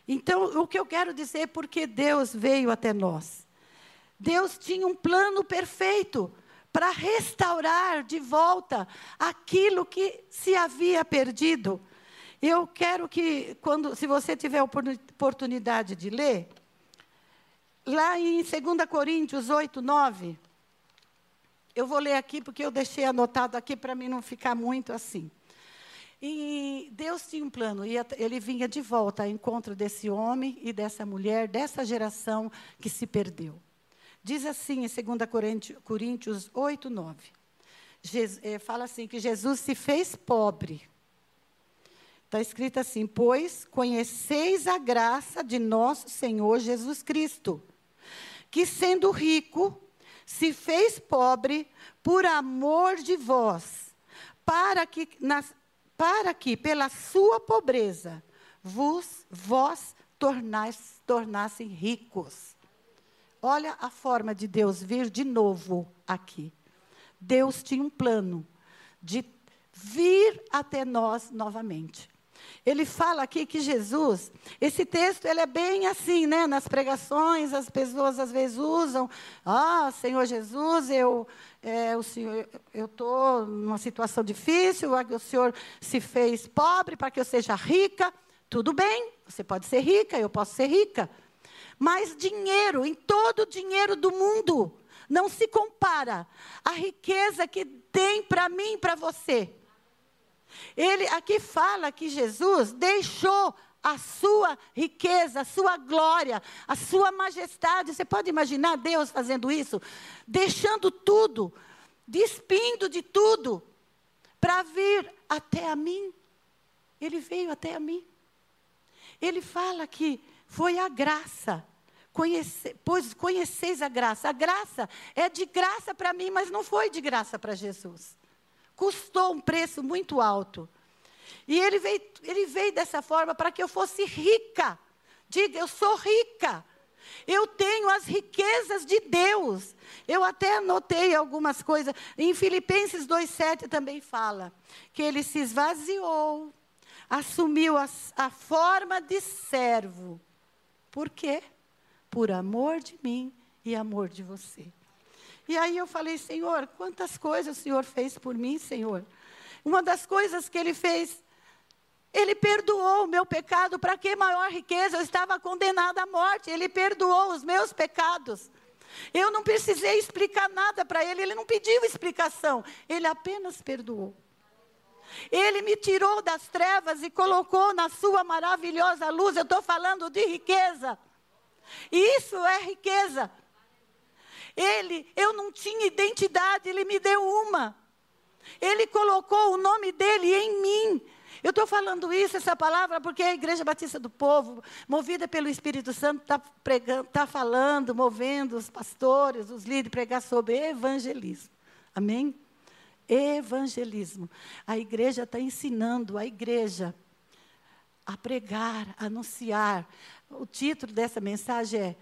Então, o que eu quero dizer é porque Deus veio até nós. Deus tinha um plano perfeito para restaurar de volta aquilo que se havia perdido. Eu quero que, quando, se você tiver oportunidade de ler, lá em 2 Coríntios 8, 9, eu vou ler aqui porque eu deixei anotado aqui para mim não ficar muito assim. E Deus tinha um plano, e ele vinha de volta ao encontro desse homem e dessa mulher, dessa geração que se perdeu. Diz assim em 2 Coríntios 8, 9. Jesus, fala assim: que Jesus se fez pobre Está escrito assim: Pois conheceis a graça de nosso Senhor Jesus Cristo, que sendo rico, se fez pobre por amor de vós, para que, nas, para que pela sua pobreza vos, vós tornais, tornassem ricos. Olha a forma de Deus vir de novo aqui. Deus tinha um plano de vir até nós novamente. Ele fala aqui que Jesus, esse texto ele é bem assim, né? Nas pregações as pessoas às vezes usam, ah, Senhor Jesus, eu, é, o Senhor, eu estou numa situação difícil, o Senhor se fez pobre para que eu seja rica. Tudo bem, você pode ser rica, eu posso ser rica. Mas dinheiro, em todo o dinheiro do mundo, não se compara à riqueza que tem para mim e para você. Ele aqui fala que Jesus deixou a sua riqueza, a sua glória, a sua majestade. Você pode imaginar Deus fazendo isso? Deixando tudo, despindo de tudo, para vir até a mim. Ele veio até a mim. Ele fala que foi a graça. Conhece, pois conheceis a graça. A graça é de graça para mim, mas não foi de graça para Jesus. Custou um preço muito alto. E ele veio, ele veio dessa forma para que eu fosse rica. Diga, eu sou rica. Eu tenho as riquezas de Deus. Eu até anotei algumas coisas. Em Filipenses 2,7 também fala que ele se esvaziou, assumiu a, a forma de servo. Por quê? Por amor de mim e amor de você. E aí eu falei, Senhor, quantas coisas o Senhor fez por mim, Senhor. Uma das coisas que ele fez, ele perdoou o meu pecado. Para que maior riqueza? Eu estava condenada à morte. Ele perdoou os meus pecados. Eu não precisei explicar nada para ele, ele não pediu explicação, ele apenas perdoou. Ele me tirou das trevas e colocou na sua maravilhosa luz. Eu estou falando de riqueza. E isso é riqueza. Ele, eu não tinha identidade, ele me deu uma. Ele colocou o nome dele em mim. Eu estou falando isso, essa palavra, porque a Igreja Batista do Povo, movida pelo Espírito Santo, está está falando, movendo os pastores, os líderes, pregar sobre evangelismo. Amém? Evangelismo. A igreja está ensinando a igreja a pregar, a anunciar. O título dessa mensagem é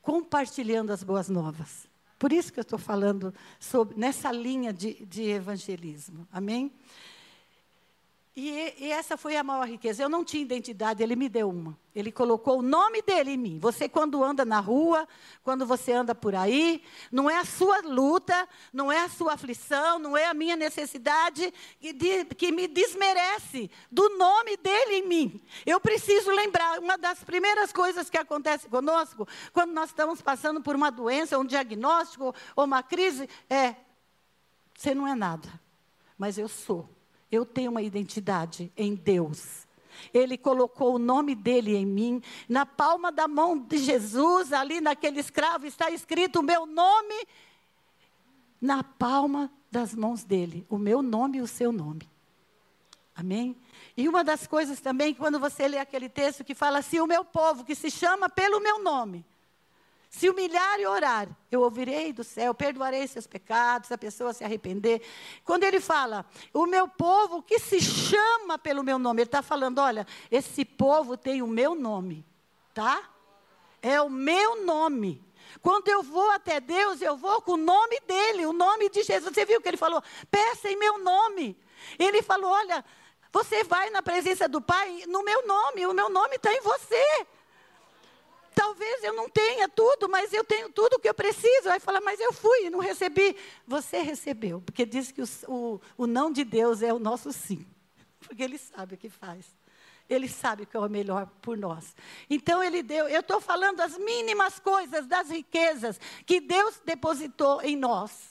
Compartilhando as Boas Novas. Por isso que eu estou falando sobre, nessa linha de, de evangelismo. Amém? E, e, essa foi a maior riqueza. Eu não tinha identidade, ele me deu uma. Ele colocou o nome dele em mim. Você, quando anda na rua, quando você anda por aí, não é a sua luta, não é a sua aflição, não é a minha necessidade que, de, que me desmerece do nome dele em mim. Eu preciso lembrar, uma das primeiras coisas que acontece conosco, quando nós estamos passando por uma doença, um diagnóstico ou uma crise, é: você não é nada, mas eu sou. Eu tenho uma identidade em Deus. Ele colocou o nome dele em mim. Na palma da mão de Jesus, ali naquele escravo, está escrito o meu nome na palma das mãos dele. O meu nome e o seu nome. Amém? E uma das coisas também, quando você lê aquele texto que fala assim: o meu povo, que se chama pelo meu nome, se humilhar e orar, eu ouvirei do céu, perdoarei seus pecados, a pessoa se arrepender. Quando ele fala, o meu povo que se chama pelo meu nome, ele está falando: olha, esse povo tem o meu nome, tá? É o meu nome. Quando eu vou até Deus, eu vou com o nome dele, o nome de Jesus. Você viu que ele falou? Peça em meu nome. Ele falou: olha, você vai na presença do Pai no meu nome, o meu nome está em você. Talvez eu não tenha tudo, mas eu tenho tudo o que eu preciso. Aí fala, mas eu fui e não recebi. Você recebeu, porque diz que o, o, o não de Deus é o nosso sim. Porque Ele sabe o que faz. Ele sabe que é o melhor por nós. Então Ele deu, eu estou falando as mínimas coisas, das riquezas que Deus depositou em nós.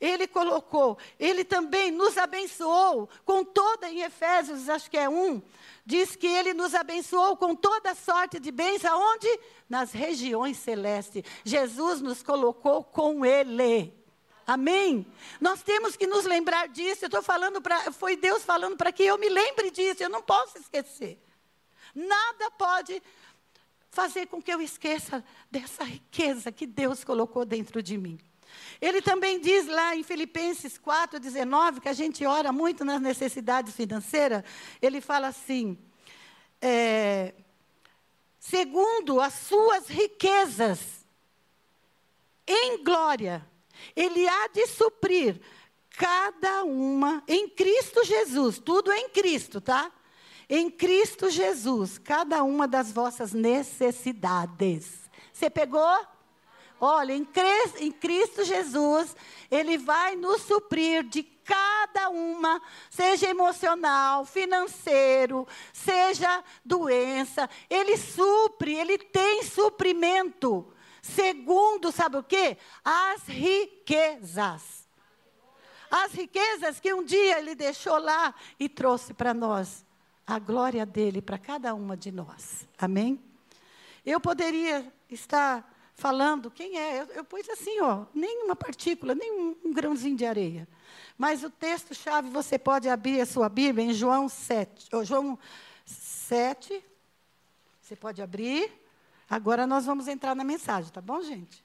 Ele colocou, Ele também nos abençoou com toda, em Efésios, acho que é um, diz que Ele nos abençoou com toda sorte de bênção, aonde? Nas regiões celestes. Jesus nos colocou com Ele. Amém? Nós temos que nos lembrar disso. Eu estou falando para. Foi Deus falando para que eu me lembre disso. Eu não posso esquecer. Nada pode fazer com que eu esqueça dessa riqueza que Deus colocou dentro de mim. Ele também diz lá em Filipenses 4,19, que a gente ora muito nas necessidades financeiras, ele fala assim: é, segundo as suas riquezas em glória, ele há de suprir cada uma em Cristo Jesus, tudo em Cristo, tá? Em Cristo Jesus, cada uma das vossas necessidades. Você pegou? Olha, em Cristo Jesus, Ele vai nos suprir de cada uma, seja emocional, financeiro, seja doença. Ele supre, Ele tem suprimento. Segundo, sabe o quê? As riquezas. as riquezas que um dia Ele deixou lá e trouxe para nós. A glória dele para cada uma de nós. Amém? Eu poderia estar falando quem é. Eu, eu pus assim, ó, nem uma partícula, nem um, grãozinho de areia. Mas o texto-chave você pode abrir a sua Bíblia em João 7. Ou João 7. Você pode abrir. Agora nós vamos entrar na mensagem, tá bom, gente?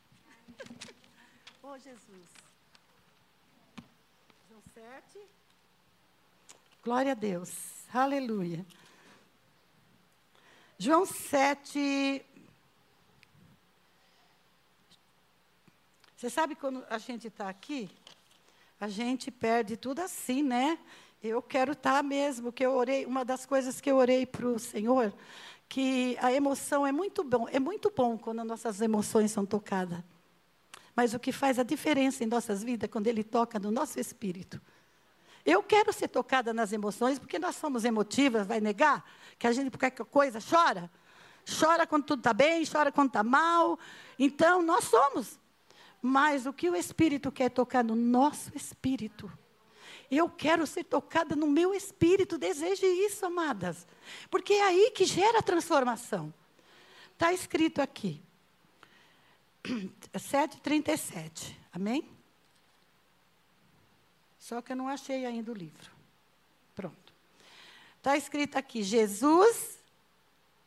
oh, Jesus. João 7. Glória a Deus. Aleluia. João 7. Você sabe quando a gente está aqui, a gente perde tudo assim, né? Eu quero estar tá mesmo, que eu orei, uma das coisas que eu orei para o Senhor, que a emoção é muito bom, é muito bom quando nossas emoções são tocadas. Mas o que faz a diferença em nossas vidas é quando Ele toca no nosso espírito. Eu quero ser tocada nas emoções, porque nós somos emotivas, vai negar? Que a gente, por qualquer coisa, chora. Chora quando tudo está bem, chora quando está mal. Então, nós somos. Mas o que o Espírito quer tocar no nosso espírito? Eu quero ser tocada no meu espírito. Deseje isso, amadas. Porque é aí que gera a transformação. Está escrito aqui. 7,37. Amém? Só que eu não achei ainda o livro. Pronto. Está escrito aqui: Jesus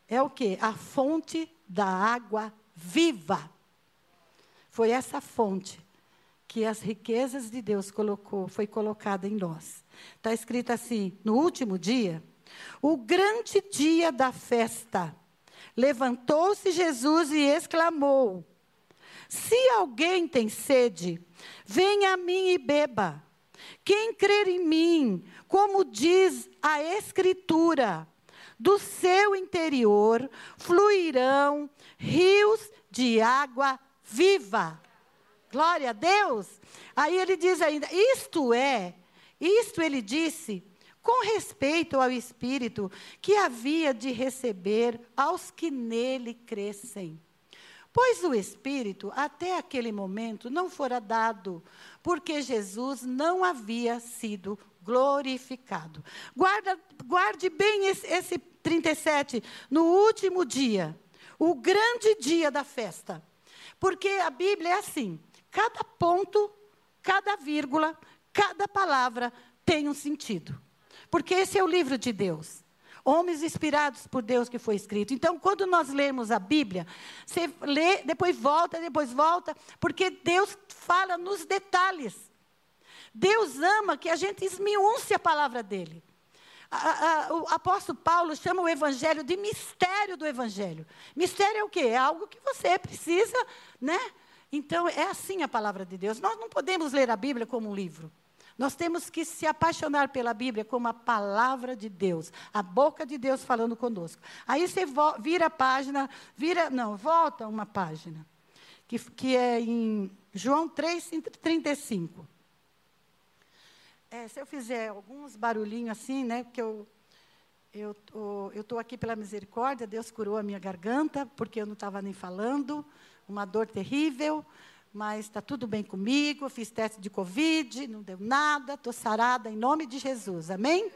é o quê? A fonte da água viva. Foi essa fonte que as riquezas de Deus colocou, foi colocada em nós. Está escrito assim: no último dia, o grande dia da festa, levantou-se Jesus e exclamou: Se alguém tem sede, venha a mim e beba. Quem crer em mim, como diz a Escritura, do seu interior fluirão rios de água viva. Glória a Deus. Aí ele diz ainda: isto é, isto ele disse com respeito ao Espírito que havia de receber aos que nele crescem. Pois o Espírito, até aquele momento, não fora dado, porque Jesus não havia sido glorificado. Guarda, guarde bem esse, esse 37, no último dia, o grande dia da festa. Porque a Bíblia é assim: cada ponto, cada vírgula, cada palavra tem um sentido. Porque esse é o livro de Deus. Homens inspirados por Deus que foi escrito. Então, quando nós lemos a Bíblia, você lê, depois volta, depois volta, porque Deus fala nos detalhes. Deus ama que a gente esmiúnce a palavra dele. A, o apóstolo Paulo chama o evangelho de mistério do evangelho. Mistério é o quê? É algo que você precisa, né? Então, é assim a palavra de Deus. Nós não podemos ler a Bíblia como um livro. Nós temos que se apaixonar pela Bíblia como a palavra de Deus, a boca de Deus falando conosco. Aí você vira a página, vira, não, volta uma página, que, que é em João 3, 35. É, se eu fizer alguns barulhinhos assim, né, porque eu eu estou aqui pela misericórdia, Deus curou a minha garganta, porque eu não estava nem falando, uma dor terrível mas está tudo bem comigo, fiz teste de Covid, não deu nada, estou sarada em nome de Jesus, amém?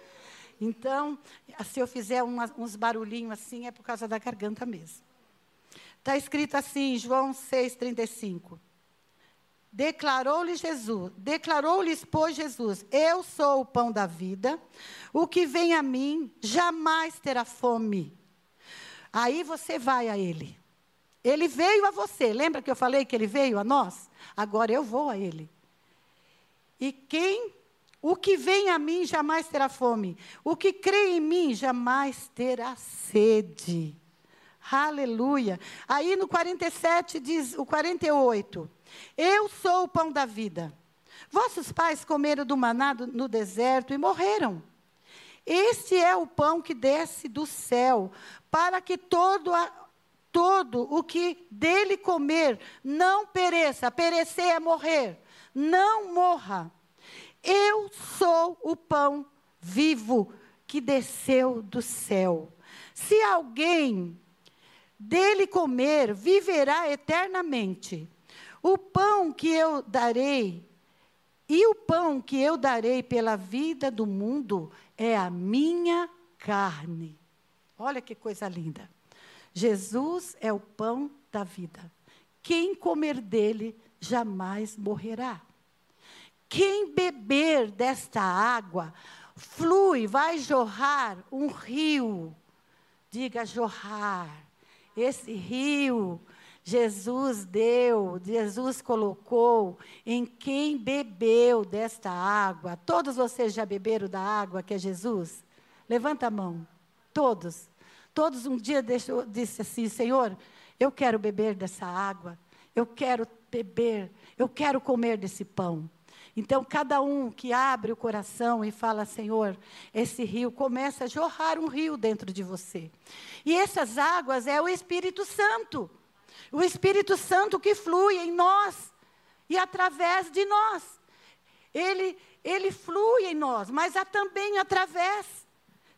Então, se eu fizer uma, uns barulhinhos assim, é por causa da garganta mesmo. Está escrito assim, João 6,35. Declarou-lhe Jesus, declarou-lhes, pois, Jesus: Eu sou o pão da vida, o que vem a mim jamais terá fome. Aí você vai a Ele. Ele veio a você. Lembra que eu falei que ele veio a nós? Agora eu vou a ele. E quem, o que vem a mim jamais terá fome. O que crê em mim jamais terá sede. Aleluia. Aí no 47 diz o 48. Eu sou o pão da vida. Vossos pais comeram do maná no deserto e morreram. Este é o pão que desce do céu, para que todo a, todo o que dele comer não pereça. Perecer é morrer. Não morra. Eu sou o pão vivo que desceu do céu. Se alguém dele comer, viverá eternamente. O pão que eu darei E o pão que eu darei pela vida do mundo é a minha carne. Olha que coisa linda. Jesus é o pão da vida. Quem comer dele jamais morrerá. Quem beber desta água, flui, vai jorrar um rio. Diga jorrar. Esse rio Jesus deu, Jesus colocou em quem bebeu desta água. Todos vocês já beberam da água que é Jesus? Levanta a mão. Todos. Todos um dia deixou, disse assim: Senhor, eu quero beber dessa água. Eu quero beber. Eu quero comer desse pão. Então, cada um que abre o coração e fala, Senhor, esse rio começa a jorrar um rio dentro de você. E essas águas é o Espírito Santo. O Espírito Santo que flui em nós e através de nós. Ele, ele flui em nós, mas há também através.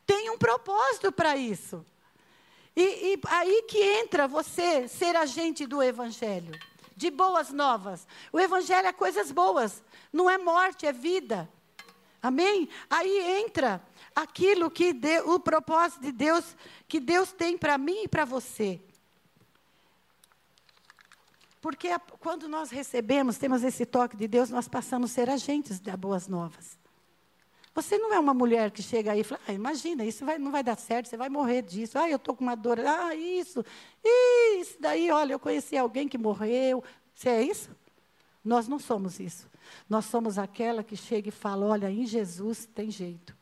Tem um propósito para isso. E, e aí que entra você ser agente do Evangelho, de boas novas. O Evangelho é coisas boas, não é morte, é vida. Amém? Aí entra aquilo que o propósito de Deus, que Deus tem para mim e para você. Porque a, quando nós recebemos, temos esse toque de Deus, nós passamos a ser agentes das boas novas. Você não é uma mulher que chega aí e fala, ah, imagina, isso vai, não vai dar certo, você vai morrer disso. Ah, eu estou com uma dor. Ah, isso. Isso daí, olha, eu conheci alguém que morreu. Você é isso? Nós não somos isso. Nós somos aquela que chega e fala, olha, em Jesus tem jeito.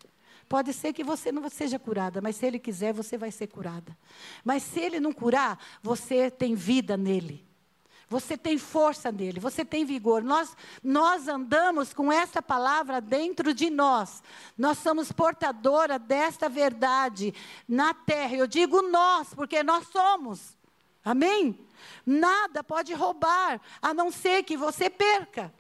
Pode ser que você não seja curada, mas se Ele quiser, você vai ser curada. Mas se Ele não curar, você tem vida nele. Você tem força nele, você tem vigor. Nós, nós andamos com essa palavra dentro de nós. Nós somos portadora desta verdade na terra. Eu digo nós, porque nós somos. Amém? Nada pode roubar, a não ser que você perca.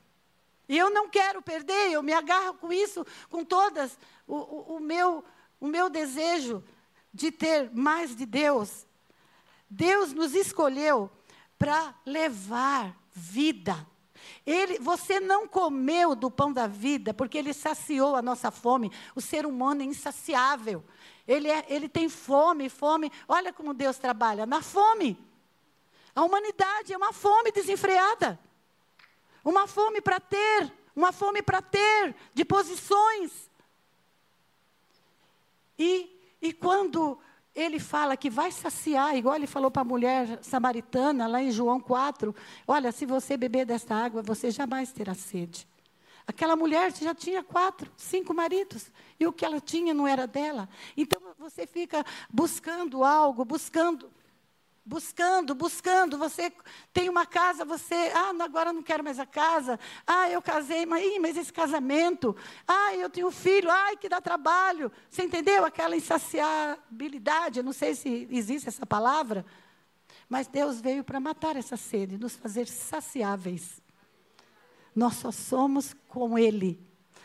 E eu não quero perder, eu me agarro com isso, com todas o, o, o meu, o meu desejo de ter mais de Deus. Deus nos escolheu para levar vida. Ele, você não comeu do pão da vida porque ele saciou a nossa fome. O ser humano é insaciável. Ele, é, ele tem fome, fome. Olha como Deus trabalha na fome. A humanidade é uma fome desenfreada. Uma fome para ter, uma fome para ter de posições. E, e quando ele fala que vai saciar, igual ele falou para a mulher samaritana, lá em João 4: Olha, se você beber desta água, você jamais terá sede. Aquela mulher já tinha quatro, cinco maridos, e o que ela tinha não era dela. Então você fica buscando algo, buscando buscando, buscando. Você tem uma casa, você, ah, agora não quero mais a casa. Ah, eu casei, mas, ih, mas esse casamento. Ah, eu tenho um filho, ai, que dá trabalho. Você entendeu? Aquela insaciabilidade, eu não sei se existe essa palavra. Mas Deus veio para matar essa sede, nos fazer saciáveis. Nós só somos com Ele.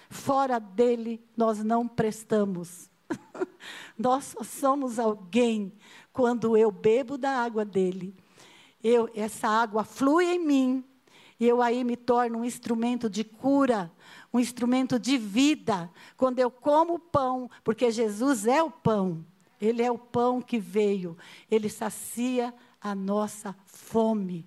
Fora dele, nós não prestamos. nós só somos alguém quando eu bebo da água dele, eu, essa água flui em mim, e eu aí me torno um instrumento de cura, um instrumento de vida. Quando eu como pão, porque Jesus é o pão, Ele é o pão que veio, Ele sacia a nossa fome.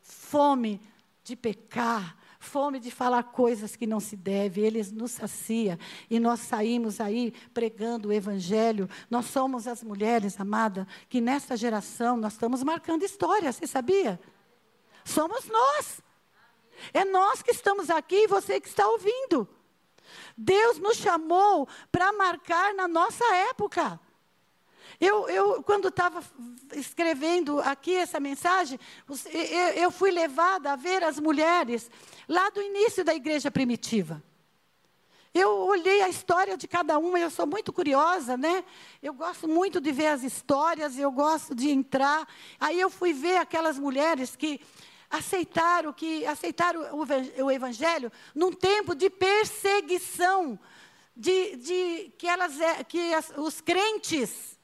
Fome de pecar, fome de falar coisas que não se deve, ele nos sacia e nós saímos aí pregando o evangelho. Nós somos as mulheres, amada, que nesta geração nós estamos marcando história, você sabia? Somos nós. É nós que estamos aqui e você que está ouvindo. Deus nos chamou para marcar na nossa época. Eu, eu quando estava escrevendo aqui essa mensagem, eu fui levada a ver as mulheres lá do início da igreja primitiva. Eu olhei a história de cada uma, eu sou muito curiosa, né? Eu gosto muito de ver as histórias, eu gosto de entrar. Aí eu fui ver aquelas mulheres que aceitaram que aceitaram o, evangelho num tempo de perseguição, de, de que elas é, que as, os crentes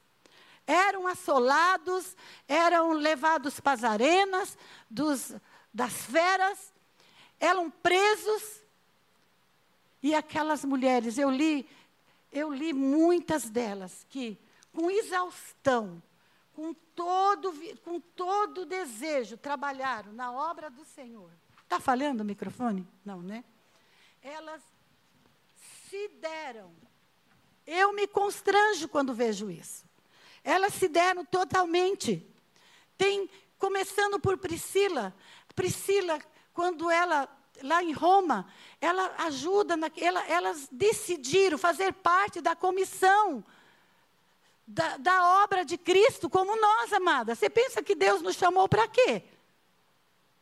eram assolados, eram levados para as arenas dos, das feras, eram presos, E aquelas mulheres, eu li, eu li muitas delas que, com exaustão, com todo, com todo desejo, trabalharam na obra do Senhor. Está falhando o microfone? Não, né? Elas se deram. Eu me constranjo quando vejo isso. Elas se deram totalmente. Tem, começando por Priscila. Priscila, quando ela, lá em Roma, ela ajuda, na, ela, elas decidiram fazer parte da comissão da, da obra de Cristo, como nós, amada. Você pensa que Deus nos chamou para quê?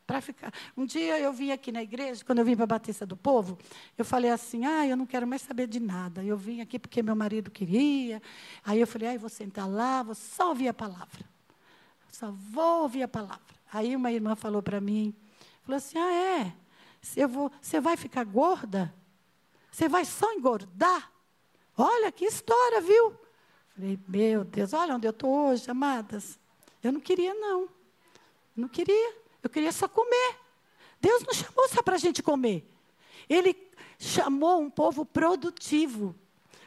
Para ficar. Um dia eu vim aqui na igreja, quando eu vim para a Batista do Povo, eu falei assim: ah, eu não quero mais saber de nada. Eu vim aqui porque meu marido queria. Aí eu falei: ah, eu vou sentar lá, vou só ouvir a palavra. Só vou ouvir a palavra. Aí uma irmã falou para mim: falou assim, ah, é? Você vai ficar gorda? Você vai só engordar? Olha que história, viu? Falei, meu Deus, olha onde eu estou hoje, amadas. Eu não queria, não. Não queria. Eu queria só comer. Deus não chamou só para a gente comer. Ele chamou um povo produtivo.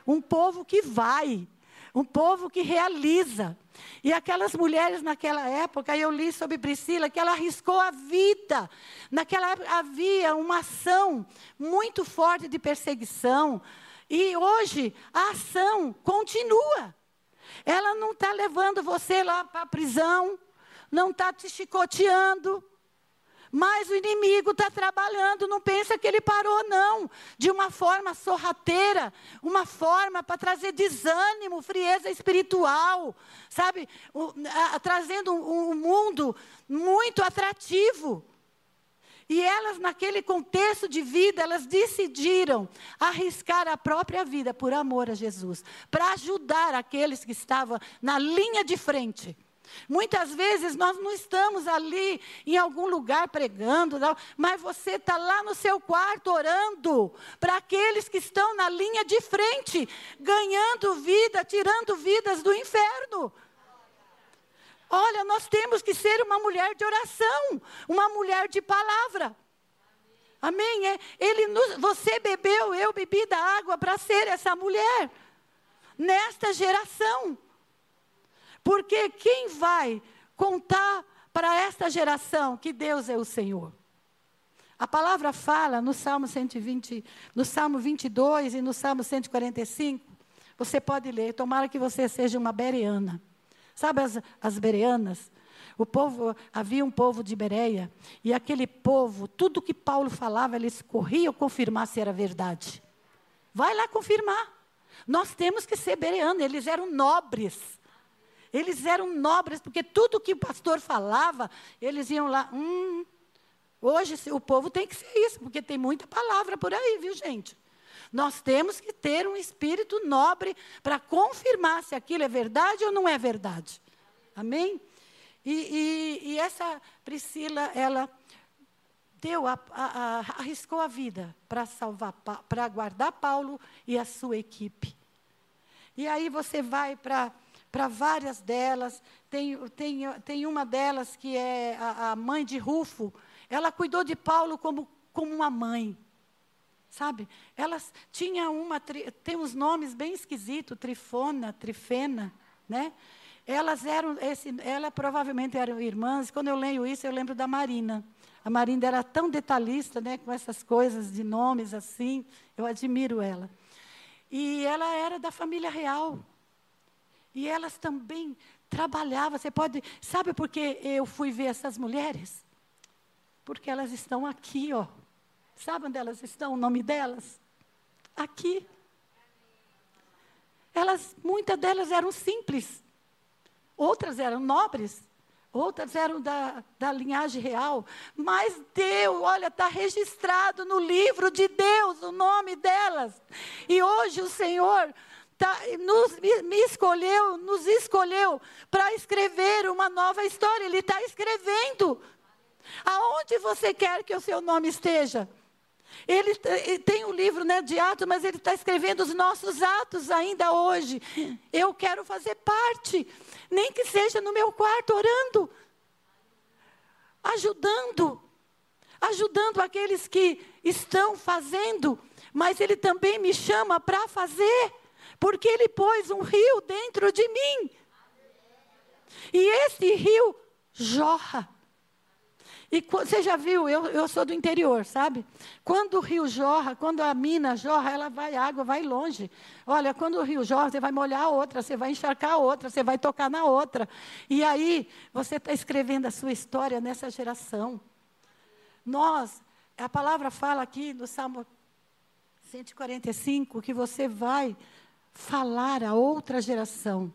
Um povo que vai. Um povo que realiza. E aquelas mulheres naquela época, eu li sobre Priscila, que ela arriscou a vida. Naquela época havia uma ação muito forte de perseguição. E hoje a ação continua. Ela não está levando você lá para a prisão, não está te chicoteando. Mas o inimigo está trabalhando, não pensa que ele parou, não. De uma forma sorrateira, uma forma para trazer desânimo, frieza espiritual, sabe? O, a, trazendo um, um mundo muito atrativo. E elas, naquele contexto de vida, elas decidiram arriscar a própria vida por amor a Jesus, para ajudar aqueles que estavam na linha de frente. Muitas vezes nós não estamos ali em algum lugar pregando, não, mas você está lá no seu quarto orando para aqueles que estão na linha de frente, ganhando vida, tirando vidas do inferno. Olha, nós temos que ser uma mulher de oração, uma mulher de palavra. Amém? É, ele nos, você bebeu, eu bebi da água para ser essa mulher. Nesta geração. Porque quem vai contar para esta geração que Deus é o Senhor? A palavra fala no Salmo 120, no Salmo 22 e no Salmo 145. Você pode ler, tomara que você seja uma bereana. Sabe as, as bereanas? O povo, havia um povo de Bereia, e aquele povo, tudo que Paulo falava, eles corriam confirmar se era verdade. Vai lá confirmar. Nós temos que ser bereanos, eles eram nobres. Eles eram nobres, porque tudo que o pastor falava, eles iam lá, hum, hoje o povo tem que ser isso, porque tem muita palavra por aí, viu, gente? Nós temos que ter um espírito nobre para confirmar se aquilo é verdade ou não é verdade. Amém? E, e, e essa Priscila, ela deu, a, a, a, arriscou a vida para salvar, para guardar Paulo e a sua equipe. E aí você vai para para várias delas. Tem, tem, tem uma delas que é a, a, mãe de Rufo. Ela cuidou de Paulo como, como uma mãe. Sabe? Elas tinham uma, tem uns nomes bem esquisitos, Trifona, Trifena, né? Elas eram, esse, ela provavelmente eram irmãs. Quando eu leio isso, eu lembro da Marina. A Marina era tão detalhista, né, com essas coisas de nomes assim. Eu admiro ela. E ela era da família real. E elas também trabalhavam. Você pode, sabe por que eu fui ver essas mulheres? Porque elas estão aqui, ó. Sabe onde elas estão? O nome delas? Aqui. Elas, muitas delas eram simples, outras eram nobres, outras eram da, da linhagem real. Mas Deus, olha, está registrado no livro de Deus o nome delas. E hoje o Senhor tá, nos, me escolheu, nos escolheu para escrever uma nova história. Ele está escrevendo. Aonde você quer que o seu nome esteja? Ele, ele tem o um livro né, de Atos, mas ele está escrevendo os nossos atos ainda hoje. Eu quero fazer parte, nem que seja no meu quarto orando, ajudando, ajudando aqueles que estão fazendo mas Ele também me chama para fazer, porque Ele pôs um rio dentro de mim. E esse rio jorra. E você já viu, eu, eu sou do interior, sabe? Quando o rio jorra, quando a mina jorra, ela vai, água vai longe. Olha, quando o rio jorra, você vai molhar a outra, você vai encharcar a outra, você vai tocar na outra. E aí, você está escrevendo a sua história nessa geração. Nós, a palavra fala aqui no Salmo 145 que você vai falar a outra geração.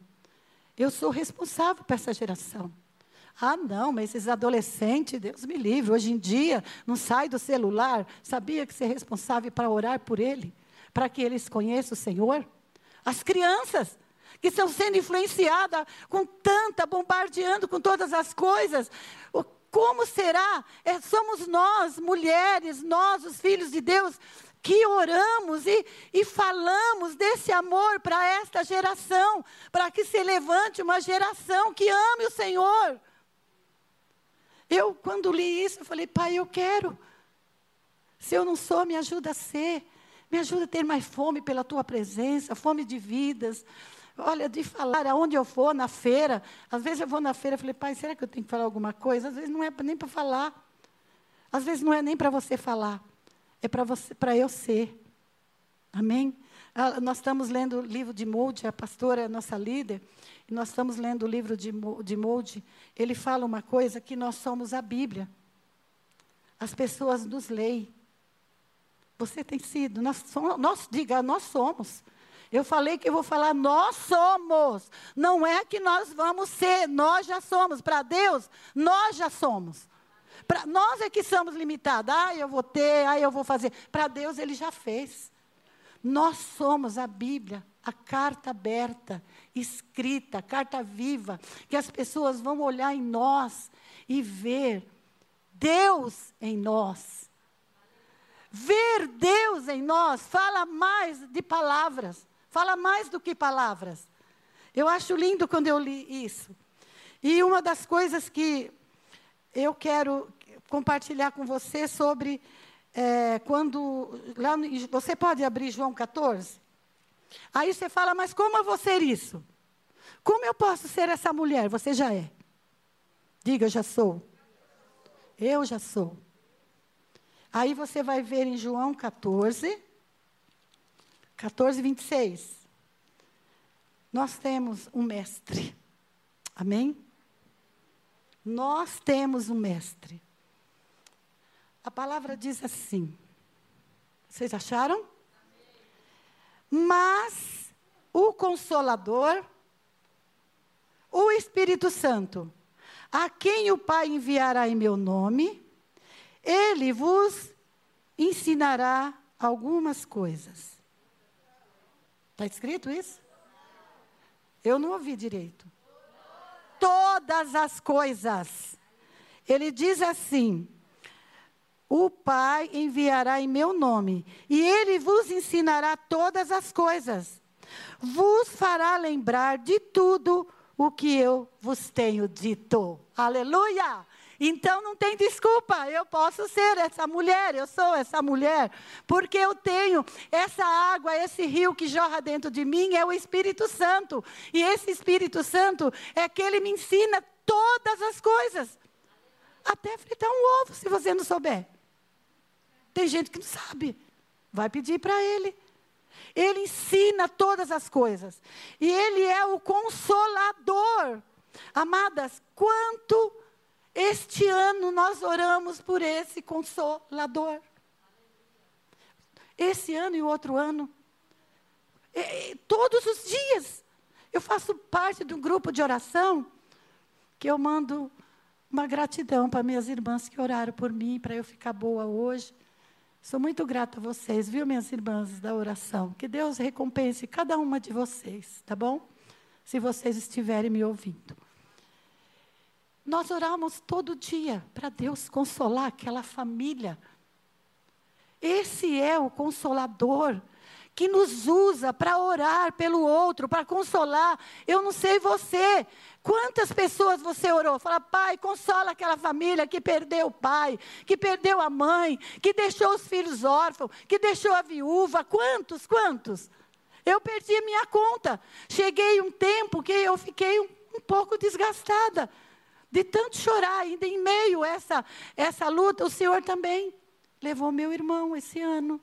Eu sou responsável por essa geração. Ah, não, mas esses adolescentes, Deus me livre, hoje em dia não sai do celular. Sabia que você é responsável para orar por ele? Para que eles conheçam o Senhor? As crianças que estão sendo influenciadas com tanta, bombardeando com todas as coisas. Como será? É, somos nós, mulheres, nós, os filhos de Deus, que oramos e, e falamos desse amor para esta geração, para que se levante uma geração que ame o Senhor. Eu, quando li isso, eu falei, pai, eu quero. Se eu não sou, me ajuda a ser. Me ajuda a ter mais fome pela tua presença, fome de vidas. Olha, de falar aonde eu for, na feira. Às vezes eu vou na feira e falei, pai, será que eu tenho que falar alguma coisa? Às vezes não é nem para falar. Às vezes não é nem para você falar. É para eu ser. Amém? Ah, nós estamos lendo o livro de Molde, a pastora é a nossa líder, e nós estamos lendo o livro de, de Molde. Ele fala uma coisa que nós somos a Bíblia. As pessoas nos leem. Você tem sido, nós, somos, nós diga, nós somos. Eu falei que eu vou falar, nós somos. Não é que nós vamos ser, nós já somos. Para Deus, nós já somos. Para nós é que somos limitados. Ah, eu vou ter, ah, eu vou fazer. Para Deus, Ele já fez. Nós somos a Bíblia, a carta aberta, escrita, carta viva, que as pessoas vão olhar em nós e ver Deus em nós. Ver Deus em nós fala mais de palavras, fala mais do que palavras. Eu acho lindo quando eu li isso. E uma das coisas que eu quero compartilhar com você sobre é, quando. Lá no, você pode abrir João 14? Aí você fala, mas como eu vou ser isso? Como eu posso ser essa mulher? Você já é. Diga, eu já sou. Eu já sou. Aí você vai ver em João 14, 14, 26. Nós temos um mestre. Amém? Nós temos um mestre. A palavra diz assim. Vocês acharam? Mas o Consolador, o Espírito Santo, a quem o Pai enviará em meu nome, ele vos ensinará algumas coisas. Está escrito isso? Eu não ouvi direito. Todas as coisas. Ele diz assim: o Pai enviará em meu nome, e ele vos ensinará todas as coisas. Vos fará lembrar de tudo o que eu vos tenho dito. Aleluia! Então não tem desculpa, eu posso ser essa mulher, eu sou essa mulher, porque eu tenho essa água, esse rio que jorra dentro de mim, é o Espírito Santo. E esse Espírito Santo é que ele me ensina todas as coisas. Até fritar um ovo, se você não souber. Tem gente que não sabe. Vai pedir para ele. Ele ensina todas as coisas. E ele é o consolador. Amadas, quanto este ano nós oramos por esse consolador. Esse ano e o outro ano. E, e, todos os dias. Eu faço parte de um grupo de oração que eu mando uma gratidão para minhas irmãs que oraram por mim, para eu ficar boa hoje. Sou muito grata a vocês, viu, minhas irmãs da oração? Que Deus recompense cada uma de vocês, tá bom? Se vocês estiverem me ouvindo. Nós oramos todo dia para Deus consolar aquela família. Esse é o consolador que nos usa para orar pelo outro, para consolar. Eu não sei você. Quantas pessoas você orou? Fala, pai, consola aquela família que perdeu o pai, que perdeu a mãe, que deixou os filhos órfãos, que deixou a viúva. Quantos, quantos? Eu perdi a minha conta. Cheguei um tempo que eu fiquei um, um pouco desgastada de tanto chorar, ainda em meio a essa, essa luta, o Senhor também levou meu irmão esse ano.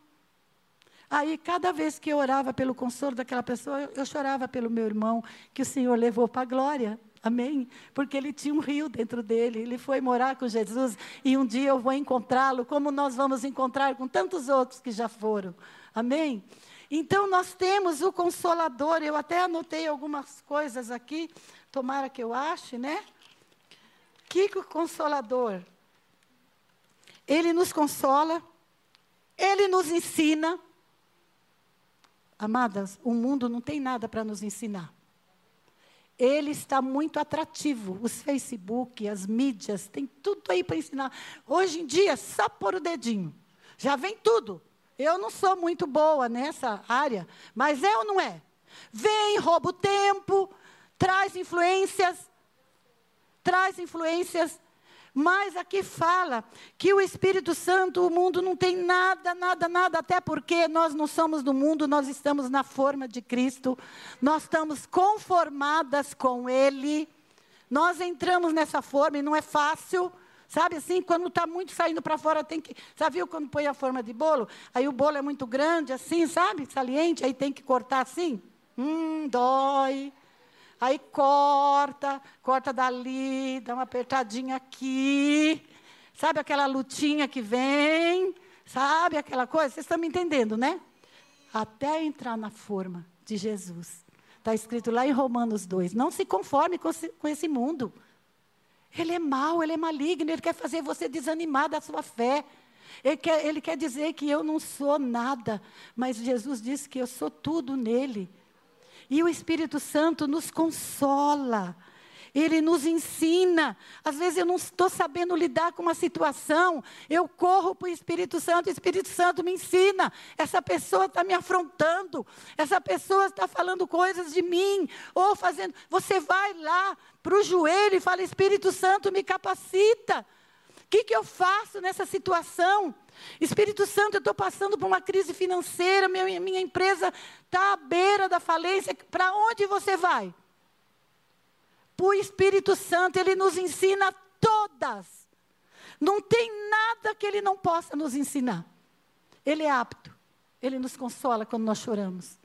Aí, cada vez que eu orava pelo consolo daquela pessoa, eu, eu chorava pelo meu irmão, que o Senhor levou para a glória. Amém? Porque ele tinha um rio dentro dele, ele foi morar com Jesus e um dia eu vou encontrá-lo, como nós vamos encontrar com tantos outros que já foram. Amém? Então nós temos o consolador, eu até anotei algumas coisas aqui, tomara que eu ache, né? Que o consolador, ele nos consola, ele nos ensina. Amadas, o mundo não tem nada para nos ensinar. Ele está muito atrativo. Os Facebook, as mídias, tem tudo aí para ensinar. Hoje em dia, só por o dedinho. Já vem tudo. Eu não sou muito boa nessa área, mas é ou não é? Vem, rouba o tempo, traz influências, traz influências, mas aqui fala que o Espírito Santo, o mundo não tem nada, nada, nada, até porque nós não somos do mundo, nós estamos na forma de Cristo, nós estamos conformadas com Ele, nós entramos nessa forma e não é fácil. Sabe assim, quando está muito saindo para fora, tem que. Sabe, viu quando põe a forma de bolo? Aí o bolo é muito grande, assim, sabe? Saliente, aí tem que cortar assim. Hum, dói. Aí corta, corta dali, dá uma apertadinha aqui. Sabe aquela lutinha que vem? Sabe aquela coisa? Vocês estão me entendendo, né? Até entrar na forma de Jesus. Está escrito lá em Romanos 2. Não se conforme com esse, mundo. Ele é mau, ele é maligno, ele quer fazer você desanimar da sua fé. Ele quer, ele quer dizer que eu não sou nada, mas Jesus disse que eu sou tudo nele. E o Espírito Santo nos consola. Ele nos ensina. Às vezes eu não estou sabendo lidar com uma situação, eu corro para o Espírito Santo, o Espírito Santo me ensina. Essa pessoa está me afrontando, essa pessoa está falando coisas de mim, ou fazendo. Você vai lá para o joelho e fala: Espírito Santo, me capacita. O que, que eu faço nessa situação? Espírito Santo, eu estou passando por uma crise financeira, minha, minha empresa está à beira da falência. Para onde você vai? o Espírito Santo, ele nos ensina todas. Não tem nada que ele não possa nos ensinar. Ele é apto. Ele nos consola quando nós choramos.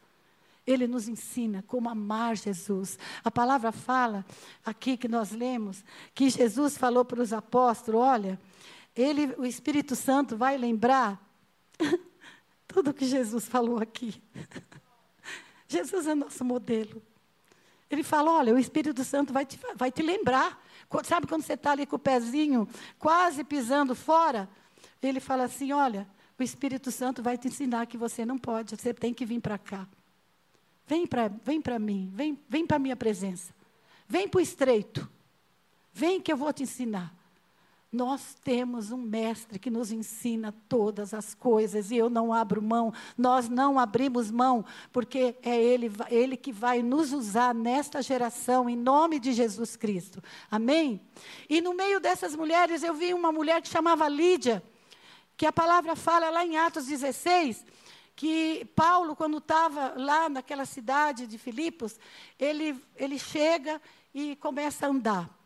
Ele nos ensina como amar Jesus. A palavra fala aqui que nós lemos que Jesus falou para os apóstolos, olha, ele, o Espírito Santo vai lembrar tudo que Jesus falou aqui. Jesus é nosso modelo. Ele fala: olha, o Espírito Santo vai te, vai te lembrar. Sabe quando você está ali com o pezinho quase pisando fora? Ele fala assim: olha, o Espírito Santo vai te ensinar que você não pode, você tem que vir para cá. Vem para vem mim, vem, vem para a minha presença. Vem para o estreito. Vem que eu vou te ensinar. Nós temos um mestre que nos ensina todas as coisas e eu não abro mão. Nós não abrimos mão, porque é ele, ele que vai nos usar nesta geração, em nome de Jesus Cristo. Amém? E no meio dessas mulheres, eu vi uma mulher que chamava Lídia, que a palavra fala lá em Atos 16 que Paulo, quando estava lá naquela cidade de Filipos, ele, ele chega e começa a andar.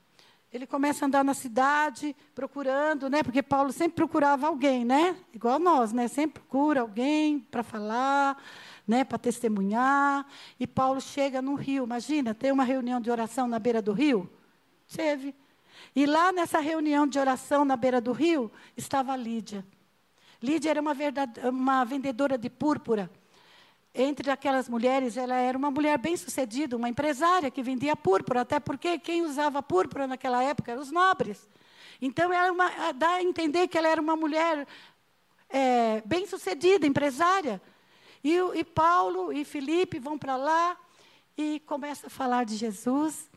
Ele começa a andar na cidade procurando, né? Porque Paulo sempre procurava alguém, né? Igual nós, né? Sempre procura alguém para falar, né? Para testemunhar. E Paulo chega no rio. Imagina, tem uma reunião de oração na beira do rio? Teve. E lá nessa reunião de oração na beira do rio estava Lídia. Lídia era uma, verdade, uma vendedora de púrpura entre aquelas mulheres, ela era uma mulher bem-sucedida, uma empresária que vendia púrpura, até porque quem usava púrpura naquela época eram os nobres. Então, ela uma, dá a entender que ela era uma mulher é, bem-sucedida, empresária. E, e Paulo e Felipe vão para lá e começa a falar de Jesus,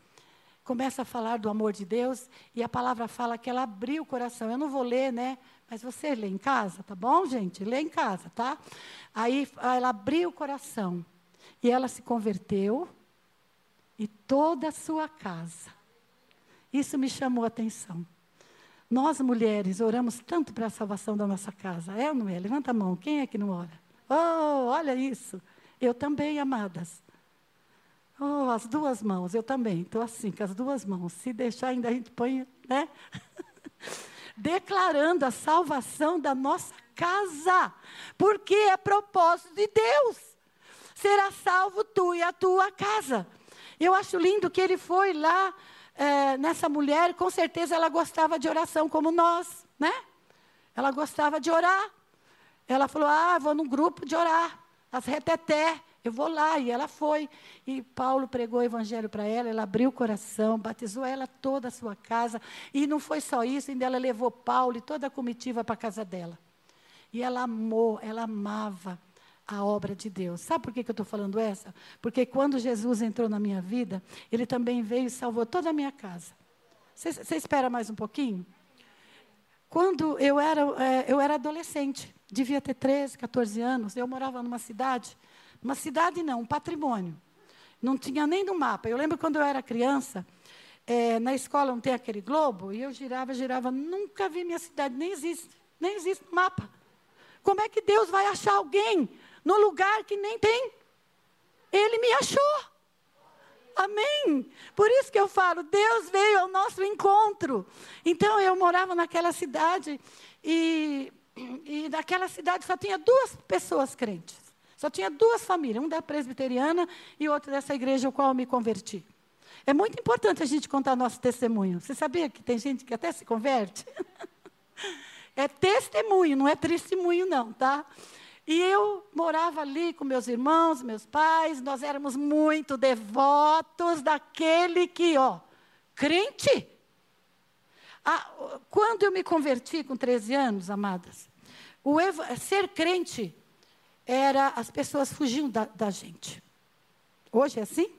começa a falar do amor de Deus, e a palavra fala que ela abriu o coração. Eu não vou ler, né? Mas você lê em casa, tá bom, gente? Lê em casa, tá? Aí ela abriu o coração e ela se converteu e toda a sua casa. Isso me chamou a atenção. Nós, mulheres, oramos tanto para a salvação da nossa casa. É ou não é? Levanta a mão. Quem é que não ora? Oh, olha isso. Eu também, amadas. Oh, as duas mãos. Eu também. Estou assim, com as duas mãos. Se deixar, ainda a gente põe, né? declarando a salvação da nossa casa, porque é propósito de Deus. Será salvo tu e a tua casa. Eu acho lindo que ele foi lá é, nessa mulher, com certeza ela gostava de oração como nós, né? Ela gostava de orar. Ela falou: Ah, vou num grupo de orar, as reteté. Eu vou lá. E ela foi. E Paulo pregou o evangelho para ela, ela abriu o coração, batizou ela toda a sua casa. E não foi só isso, ainda ela levou Paulo e toda a comitiva para a casa dela. E ela amou, ela amava a obra de Deus. Sabe por que, que eu estou falando essa? Porque quando Jesus entrou na minha vida, ele também veio e salvou toda a minha casa. Você espera mais um pouquinho? Quando eu era, é, eu era adolescente, devia ter 13, 14 anos, eu morava numa cidade uma cidade não, um patrimônio. Não tinha nem no mapa. Eu lembro quando eu era criança, é, na escola não tem aquele globo, e eu girava, girava, nunca vi minha cidade, nem existe, nem existe no mapa. Como é que Deus vai achar alguém no lugar que nem tem? Ele me achou. Amém. Por isso que eu falo, Deus veio ao nosso encontro. Então eu morava naquela cidade e, e naquela cidade só tinha duas pessoas crentes. Só tinha duas famílias, um da presbiteriana e outro dessa igreja ao qual eu me converti. É muito importante a gente contar nosso testemunho. Você sabia que tem gente que até se converte? é testemunho, não é testemunho não, tá? E eu morava ali com meus irmãos, meus pais, nós éramos muito devotos daquele que, ó, crente. Ah, quando eu me converti com 13 anos, amadas, o ser crente era as pessoas fugiam da, da gente. Hoje é assim?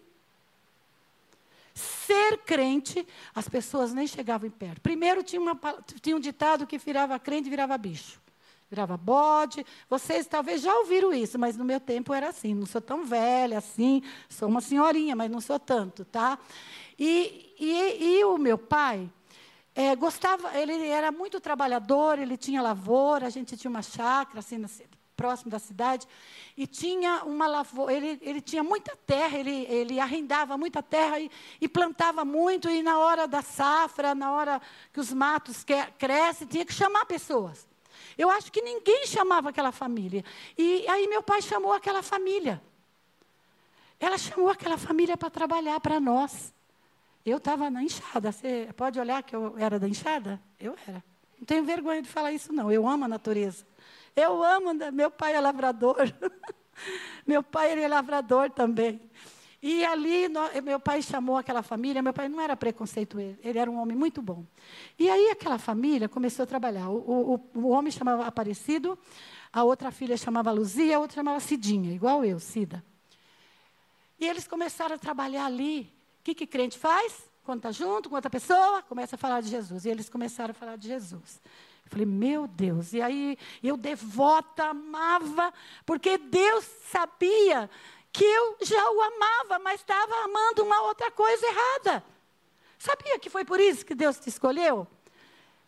Ser crente, as pessoas nem chegavam em perto. Primeiro tinha, uma, tinha um ditado que virava crente virava bicho. Virava bode. Vocês talvez já ouviram isso, mas no meu tempo era assim. Não sou tão velha assim, sou uma senhorinha, mas não sou tanto, tá? E, e, e o meu pai é, gostava, ele era muito trabalhador, ele tinha lavoura, a gente tinha uma chácara assim na, próximo da cidade, e tinha uma lavoura, ele, ele tinha muita terra, ele, ele arrendava muita terra e, e plantava muito, e na hora da safra, na hora que os matos que, crescem, tinha que chamar pessoas. Eu acho que ninguém chamava aquela família. E aí meu pai chamou aquela família. Ela chamou aquela família para trabalhar para nós. Eu estava na enxada. Você pode olhar que eu era da enxada? Eu era. Não tenho vergonha de falar isso, não. Eu amo a natureza. Eu amo, né? meu pai é lavrador. meu pai ele é lavrador também. E ali, meu pai chamou aquela família, meu pai não era preconceituoso, ele era um homem muito bom. E aí aquela família começou a trabalhar. O, o, o homem chamava Aparecido, a outra filha chamava Luzia, a outra chamava Cidinha, igual eu, Cida. E eles começaram a trabalhar ali. O que, que crente faz? Quando está junto com outra pessoa, começa a falar de Jesus. E eles começaram a falar de Jesus. Falei, meu Deus. E aí eu devota, amava, porque Deus sabia que eu já o amava, mas estava amando uma outra coisa errada. Sabia que foi por isso que Deus te escolheu?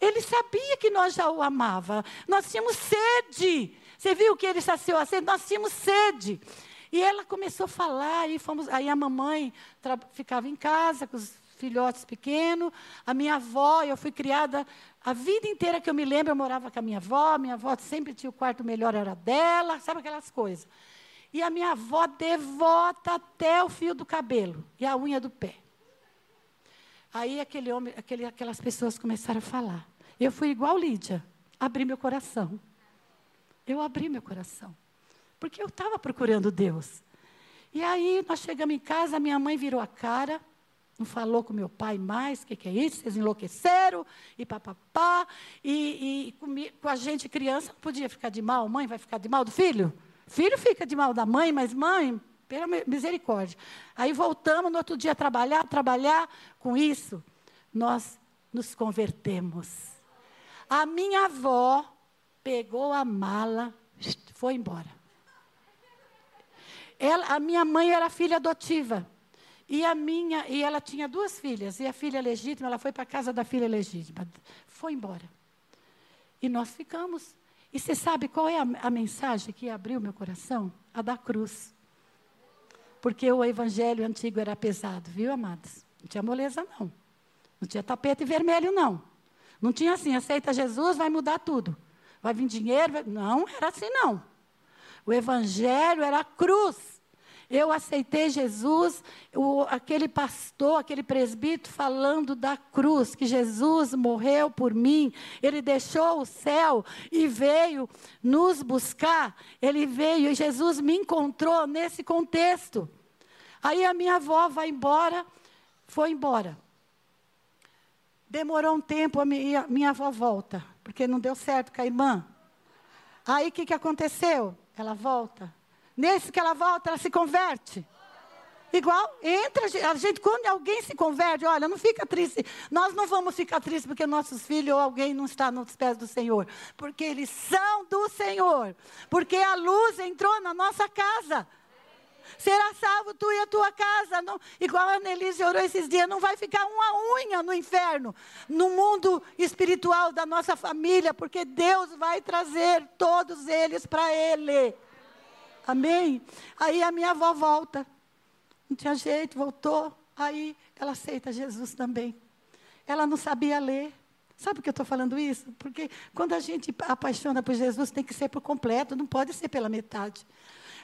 Ele sabia que nós já o amava. Nós tínhamos sede. Você viu que ele saciou a sede? Nós tínhamos sede. E ela começou a falar, e fomos, aí a mamãe ficava em casa com os filhotes pequenos. A minha avó, eu fui criada a vida inteira que eu me lembro, eu morava com a minha avó. Minha avó sempre tinha o quarto melhor, era dela, sabe aquelas coisas. E a minha avó devota até o fio do cabelo e a unha do pé. Aí aquele homem, aquele, aquelas pessoas começaram a falar. Eu fui igual Lídia, abri meu coração. Eu abri meu coração. Porque eu estava procurando Deus. E aí nós chegamos em casa, minha mãe virou a cara. Não falou com meu pai mais, o que, que, é isso? Vocês enlouqueceram, e papapá. E, e com, com a gente, criança, não podia ficar de mal. Mãe vai ficar de mal do filho? Filho fica de mal da mãe, mas mãe, pela misericórdia. Aí voltamos no outro dia a trabalhar, trabalhar. Com isso, nós nos convertemos. A minha avó pegou a mala, foi embora. Ela, a minha mãe era filha adotiva. E a minha, e ela tinha duas filhas, e a filha legítima, ela foi para a casa da filha legítima, foi embora. E nós ficamos. E você sabe qual é a, a mensagem que abriu meu coração? A da cruz. Porque o evangelho antigo era pesado, viu, amados? Não tinha moleza, não. Não tinha tapete vermelho, não. Não tinha assim, aceita Jesus, vai mudar tudo. Vai vir dinheiro. Vai... Não, era assim, não. O evangelho era a cruz. Eu aceitei Jesus, o, aquele pastor, aquele presbítero falando da cruz, que Jesus morreu por mim, ele deixou o céu e veio nos buscar. Ele veio e Jesus me encontrou nesse contexto. Aí a minha avó vai embora, foi embora. Demorou um tempo, a minha, minha avó volta, porque não deu certo com a irmã. Aí o que, que aconteceu? Ela volta. Nesse que ela volta, ela se converte. Igual, entra, a gente, quando alguém se converte, olha, não fica triste. Nós não vamos ficar tristes porque nossos filhos ou alguém não está nos pés do Senhor. Porque eles são do Senhor. Porque a luz entrou na nossa casa. Será salvo tu e a tua casa. Não, igual a Annelise orou esses dias, não vai ficar uma unha no inferno, no mundo espiritual da nossa família, porque Deus vai trazer todos eles para Ele. Amém? Aí a minha avó volta. Não tinha jeito, voltou. Aí ela aceita Jesus também. Ela não sabia ler. Sabe por que eu estou falando isso? Porque quando a gente apaixona por Jesus, tem que ser por completo, não pode ser pela metade.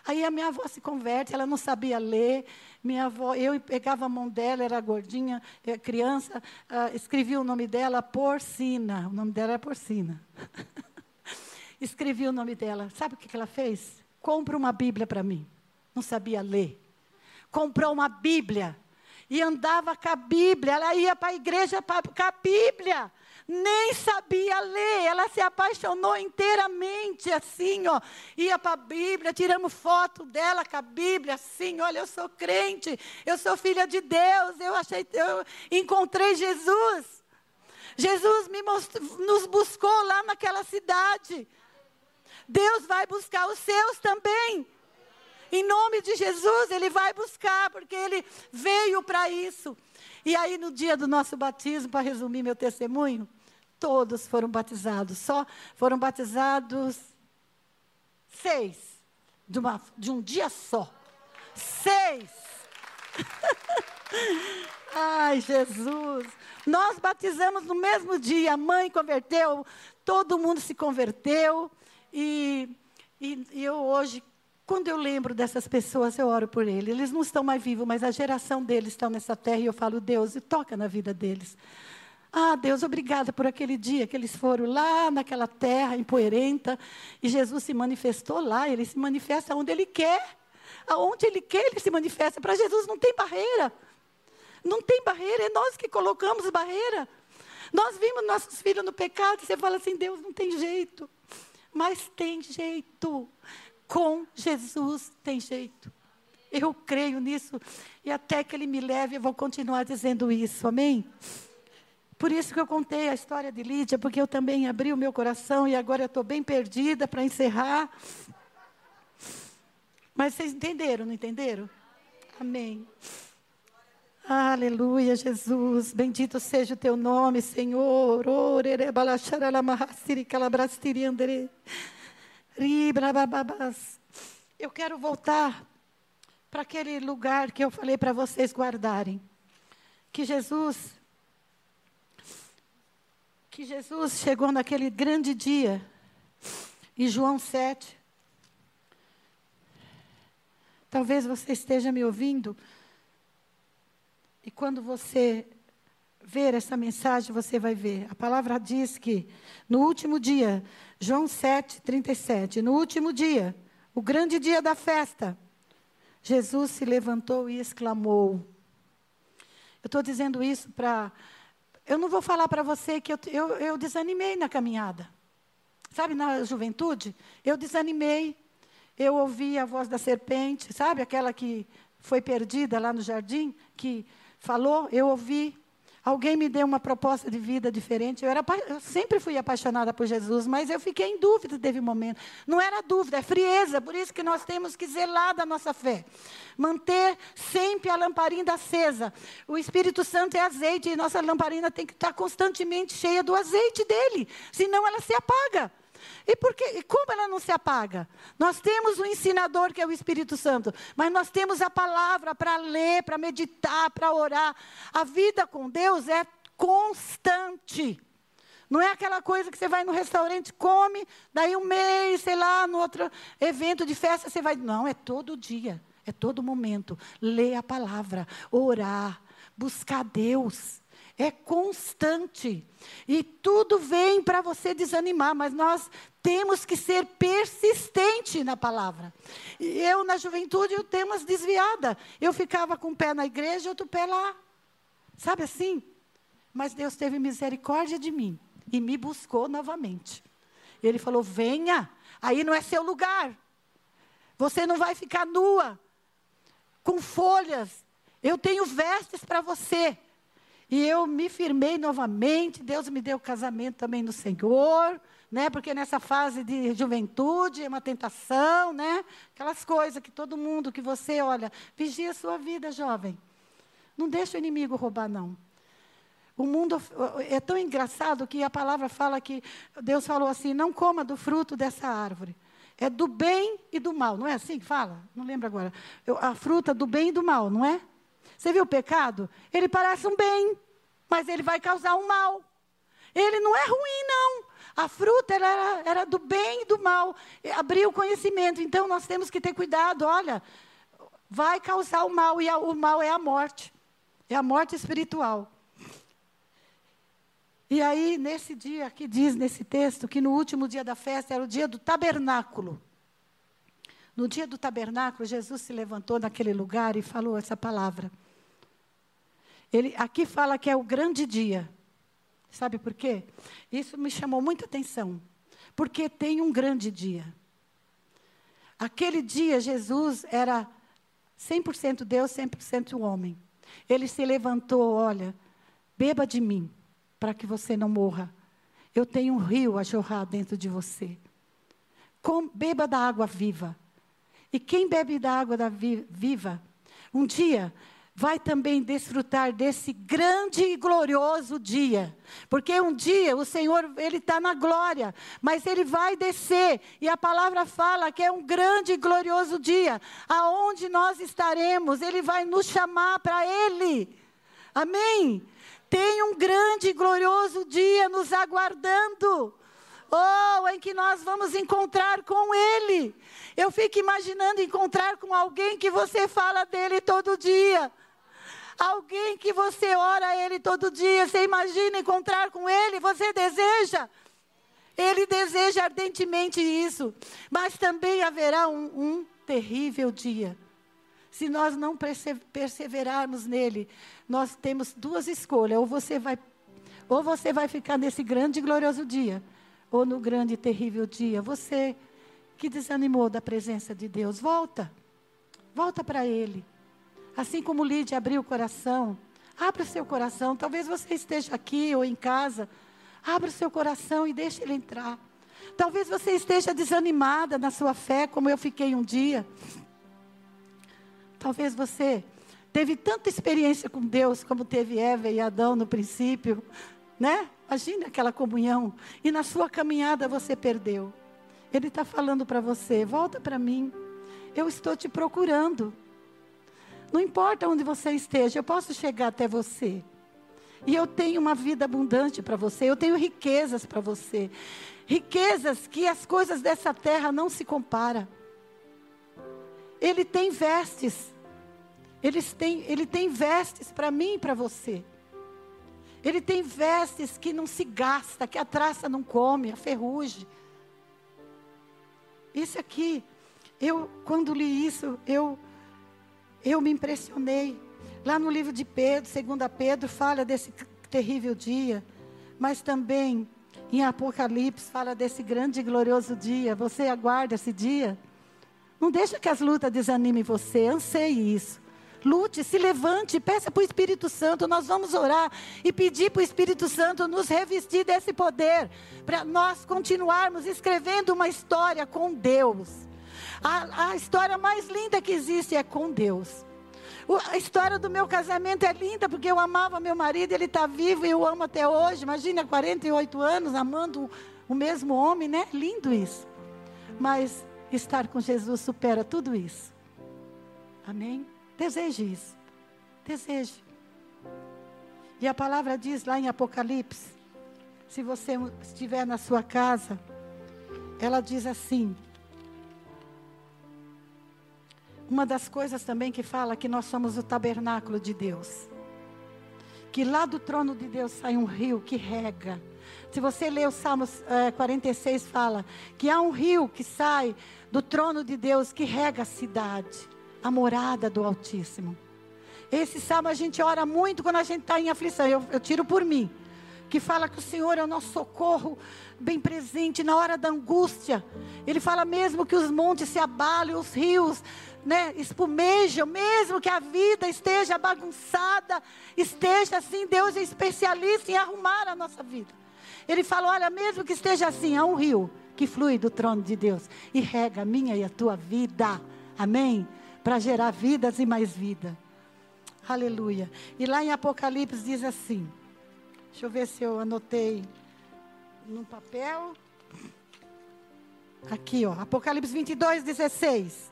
Aí a minha avó se converte, ela não sabia ler. Minha avó, eu pegava a mão dela, era gordinha, eh, criança, escrevi o nome dela Porcina. O nome dela era Porcina. escrevi o nome dela. Sabe o que ela fez? Compra uma Bíblia para mim. Não sabia ler. Comprou uma Bíblia e andava com a Bíblia. Ela ia para a igreja com a Bíblia. Nem sabia ler, ela se apaixonou inteiramente assim, ó. Ia para a Bíblia, tiramos foto dela com a Bíblia, assim, olha, eu sou crente, eu sou filha de Deus, eu achei, eu encontrei Jesus. Jesus me mostrou, nos buscou lá naquela cidade. Deus vai buscar os seus também. Em nome de Jesus, Ele vai buscar, porque Ele veio para isso. E aí, no dia do nosso batismo, para resumir meu testemunho, todos foram batizados. Só foram batizados seis, de, uma, de um dia só. Seis. Ai, Jesus. Nós batizamos no mesmo dia. A mãe converteu, todo mundo se converteu. E, e, e eu hoje, quando eu lembro dessas pessoas, eu oro por eles. Eles não estão mais vivos, mas a geração deles está nessa terra e eu falo, Deus, e toca na vida deles. Ah, Deus, obrigada por aquele dia que eles foram lá naquela terra empoeirenta e Jesus se manifestou lá. Ele se manifesta onde Ele quer. Aonde Ele quer, Ele se manifesta. Para Jesus não tem barreira. Não tem barreira, é nós que colocamos barreira. Nós vimos nossos filhos no pecado e você fala assim: Deus não tem jeito. Mas tem jeito. Com Jesus tem jeito. Eu creio nisso. E até que Ele me leve, eu vou continuar dizendo isso. Amém? Por isso que eu contei a história de Lídia, porque eu também abri o meu coração e agora eu estou bem perdida para encerrar. Mas vocês entenderam, não entenderam? Amém. Aleluia, Jesus. Bendito seja o teu nome, Senhor. Eu quero voltar para aquele lugar que eu falei para vocês guardarem. Que Jesus que Jesus chegou naquele grande dia, em João 7. Talvez você esteja me ouvindo e quando você ver essa mensagem, você vai ver. A palavra diz que no último dia, João 7, 37, no último dia, o grande dia da festa, Jesus se levantou e exclamou. Eu estou dizendo isso para. Eu não vou falar para você que eu, eu, eu desanimei na caminhada. Sabe, na juventude, eu desanimei. Eu ouvi a voz da serpente, sabe, aquela que foi perdida lá no jardim, que falou, eu ouvi. Alguém me deu uma proposta de vida diferente. Eu, era, eu sempre fui apaixonada por Jesus, mas eu fiquei em dúvida, teve um momento. Não era dúvida, é frieza. Por isso que nós temos que zelar da nossa fé. Manter sempre a lamparina acesa. O Espírito Santo é azeite e nossa lamparina tem que estar constantemente cheia do azeite dele. Senão ela se apaga. E, por que, e como ela não se apaga? Nós temos o ensinador que é o Espírito Santo, mas nós temos a palavra para ler, para meditar, para orar. A vida com Deus é constante. Não é aquela coisa que você vai no restaurante, come, daí um mês, sei lá, no outro evento de festa você vai. Não, é todo dia, é todo momento. Ler a palavra, orar, buscar Deus é constante. E tudo vem para você desanimar, mas nós temos que ser persistente na palavra. Eu, na juventude, eu tenho umas desviadas. Eu ficava com um pé na igreja e outro pé lá. Sabe assim? Mas Deus teve misericórdia de mim e me buscou novamente. Ele falou: venha, aí não é seu lugar. Você não vai ficar nua, com folhas. Eu tenho vestes para você. E eu me firmei novamente, Deus me deu casamento também no Senhor, né? Porque nessa fase de juventude é uma tentação, né? Aquelas coisas que todo mundo que você olha, vigia a sua vida, jovem. Não deixa o inimigo roubar não. O mundo é tão engraçado que a palavra fala que Deus falou assim: não coma do fruto dessa árvore. É do bem e do mal, não é assim que fala? Não lembro agora. Eu, a fruta do bem e do mal, não é? Você viu o pecado? Ele parece um bem, mas ele vai causar um mal. Ele não é ruim, não. A fruta era, era do bem e do mal. Abriu o conhecimento. Então nós temos que ter cuidado. Olha, vai causar o mal, e a, o mal é a morte. É a morte espiritual. E aí, nesse dia que diz nesse texto que no último dia da festa era o dia do tabernáculo. No dia do tabernáculo, Jesus se levantou naquele lugar e falou essa palavra. Ele aqui fala que é o grande dia. Sabe por quê? Isso me chamou muita atenção. Porque tem um grande dia. Aquele dia Jesus era 100% Deus, 100% homem. Ele se levantou, olha, beba de mim, para que você não morra. Eu tenho um rio a jorrar dentro de você. Com, beba da água viva. E quem bebe da água da vi, viva, um dia vai também desfrutar desse grande e glorioso dia. Porque um dia o Senhor, Ele está na glória, mas Ele vai descer. E a palavra fala que é um grande e glorioso dia. Aonde nós estaremos, Ele vai nos chamar para Ele. Amém? Tem um grande e glorioso dia nos aguardando. Oh, em que nós vamos encontrar com Ele. Eu fico imaginando encontrar com alguém que você fala dele todo dia. Alguém que você ora a Ele todo dia, você imagina encontrar com Ele, você deseja. Ele deseja ardentemente isso. Mas também haverá um, um terrível dia. Se nós não perseverarmos nele, nós temos duas escolhas. Ou você vai, ou você vai ficar nesse grande e glorioso dia, ou no grande e terrível dia. Você que desanimou da presença de Deus, volta. Volta para Ele. Assim como Lídia abriu o coração, abra o seu coração. Talvez você esteja aqui ou em casa. Abra o seu coração e deixe ele entrar. Talvez você esteja desanimada na sua fé, como eu fiquei um dia. Talvez você teve tanta experiência com Deus como teve Eva e Adão no princípio, né? Imagine aquela comunhão. E na sua caminhada você perdeu. Ele está falando para você: volta para mim. Eu estou te procurando. Não importa onde você esteja, eu posso chegar até você. E eu tenho uma vida abundante para você, eu tenho riquezas para você. Riquezas que as coisas dessa terra não se comparam. Ele tem vestes. Ele tem, ele tem vestes para mim e para você. Ele tem vestes que não se gasta, que a traça não come, a ferrugem. Isso aqui, eu quando li isso, eu eu me impressionei. Lá no livro de Pedro, 2 Pedro, fala desse terrível dia, mas também em Apocalipse fala desse grande e glorioso dia. Você aguarda esse dia? Não deixa que as lutas desanimem você, anseie isso. Lute, se levante, peça para o Espírito Santo. Nós vamos orar e pedir para o Espírito Santo nos revestir desse poder, para nós continuarmos escrevendo uma história com Deus. A, a história mais linda que existe é com Deus. A história do meu casamento é linda, porque eu amava meu marido, ele está vivo e eu amo até hoje. Imagina, 48 anos amando o mesmo homem, né? Lindo isso. Mas estar com Jesus supera tudo isso. Amém? Deseje isso. Deseje. E a palavra diz lá em Apocalipse, se você estiver na sua casa, ela diz assim: uma das coisas também que fala que nós somos o tabernáculo de Deus. Que lá do trono de Deus sai um rio que rega. Se você ler o Salmo é, 46, fala que há um rio que sai do trono de Deus que rega a cidade a morada do Altíssimo. Esse salmo a gente ora muito quando a gente está em aflição. Eu, eu tiro por mim. Que fala que o Senhor é o nosso socorro bem presente na hora da angústia. Ele fala mesmo que os montes se abalem, os rios né, espumejam, mesmo que a vida esteja bagunçada, esteja assim, Deus é especialista em arrumar a nossa vida. Ele fala: olha, mesmo que esteja assim, há um rio que flui do trono de Deus e rega a minha e a tua vida. Amém? para gerar vidas e mais vida. Aleluia. E lá em Apocalipse diz assim: deixa eu ver se eu anotei no papel. Aqui, ó, Apocalipse 22, 16.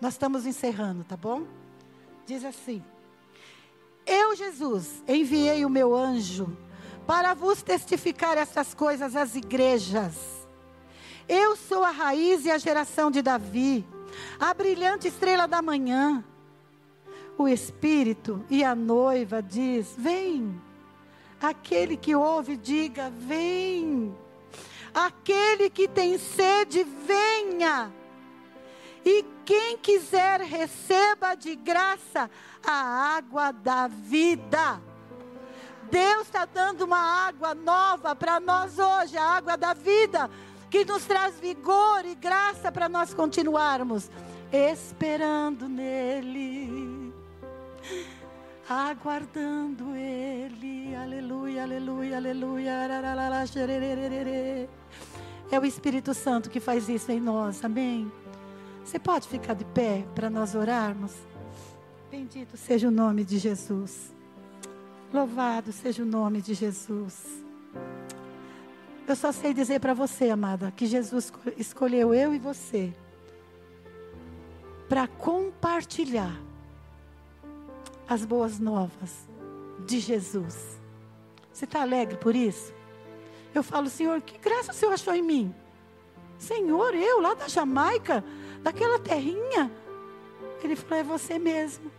Nós estamos encerrando, tá bom? Diz assim: Eu, Jesus, enviei o meu anjo para vos testificar essas coisas às igrejas. Eu sou a raiz e a geração de Davi a brilhante estrela da manhã. O Espírito e a noiva diz: Vem. Aquele que ouve, diga: Vem. Aquele que tem sede, venha. E quem quiser, receba de graça a água da vida. Deus está dando uma água nova para nós hoje, a água da vida que nos traz vigor e graça para nós continuarmos esperando nele, aguardando ele. Aleluia, aleluia, aleluia. É o Espírito Santo que faz isso em nós, amém? Você pode ficar de pé para nós orarmos? Bendito seja o nome de Jesus. Louvado seja o nome de Jesus. Eu só sei dizer para você, amada, que Jesus escolheu eu e você para compartilhar as boas novas de Jesus. Você está alegre por isso? Eu falo, Senhor, que graça o Senhor achou em mim? Senhor, eu lá da Jamaica, daquela terrinha. Ele falou, é você mesmo.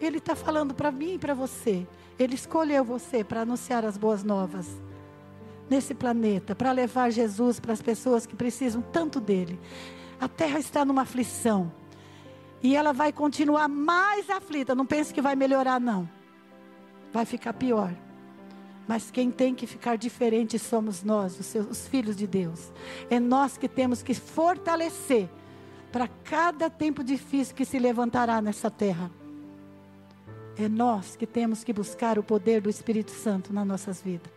Ele está falando para mim e para você. Ele escolheu você para anunciar as boas novas nesse planeta para levar Jesus para as pessoas que precisam tanto dele. A terra está numa aflição. E ela vai continuar mais aflita. Não pense que vai melhorar, não. Vai ficar pior. Mas quem tem que ficar diferente somos nós, os, seus, os filhos de Deus. É nós que temos que fortalecer para cada tempo difícil que se levantará nessa terra. É nós que temos que buscar o poder do Espírito Santo nas nossas vidas.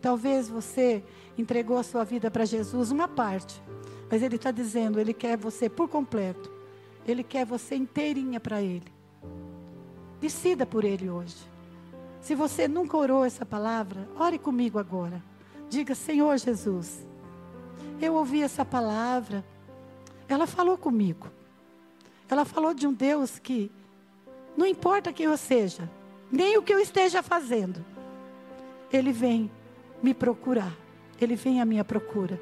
Talvez você entregou a sua vida para Jesus, uma parte. Mas Ele está dizendo, Ele quer você por completo. Ele quer você inteirinha para Ele. Decida por Ele hoje. Se você nunca orou essa palavra, ore comigo agora. Diga, Senhor Jesus, eu ouvi essa palavra. Ela falou comigo. Ela falou de um Deus que não importa quem eu seja, nem o que eu esteja fazendo, Ele vem me procurar. Ele vem à minha procura.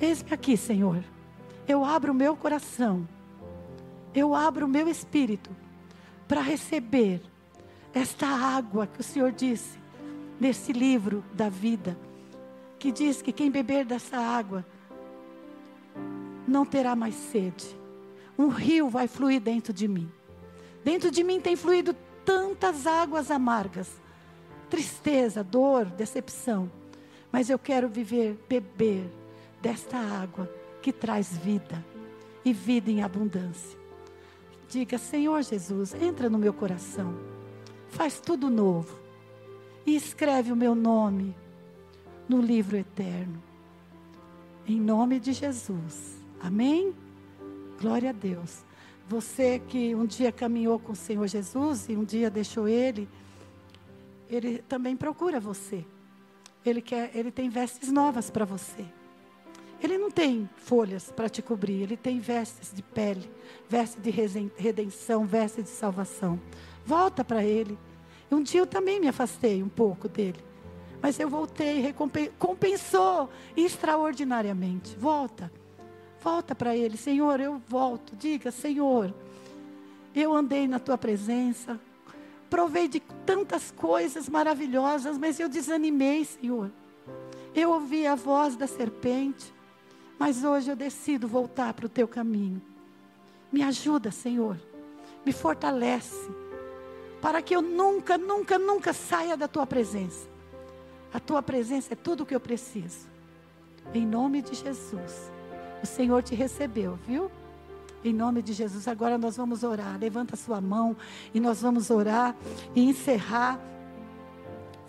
Eis-me aqui, Senhor. Eu abro o meu coração. Eu abro o meu espírito para receber esta água que o Senhor disse nesse livro da vida, que diz que quem beber dessa água não terá mais sede. Um rio vai fluir dentro de mim. Dentro de mim tem fluído tantas águas amargas tristeza, dor, decepção. Mas eu quero viver, beber desta água que traz vida e vida em abundância. Diga, Senhor Jesus, entra no meu coração, faz tudo novo e escreve o meu nome no livro eterno. Em nome de Jesus. Amém? Glória a Deus. Você que um dia caminhou com o Senhor Jesus e um dia deixou Ele, Ele também procura você. Ele, quer, ele tem vestes novas para você. Ele não tem folhas para te cobrir, ele tem vestes de pele, vestes de redenção, vestes de salvação. Volta para ele. Um dia eu também me afastei um pouco dele, mas eu voltei, recompensou extraordinariamente. Volta, volta para ele, Senhor, eu volto. Diga, Senhor, eu andei na tua presença, provei de tantas coisas maravilhosas, mas eu desanimei, Senhor. Eu ouvi a voz da serpente, mas hoje eu decido voltar para o teu caminho. Me ajuda, Senhor. Me fortalece. Para que eu nunca, nunca, nunca saia da tua presença. A tua presença é tudo o que eu preciso. Em nome de Jesus. O Senhor te recebeu, viu? Em nome de Jesus. Agora nós vamos orar. Levanta sua mão e nós vamos orar e encerrar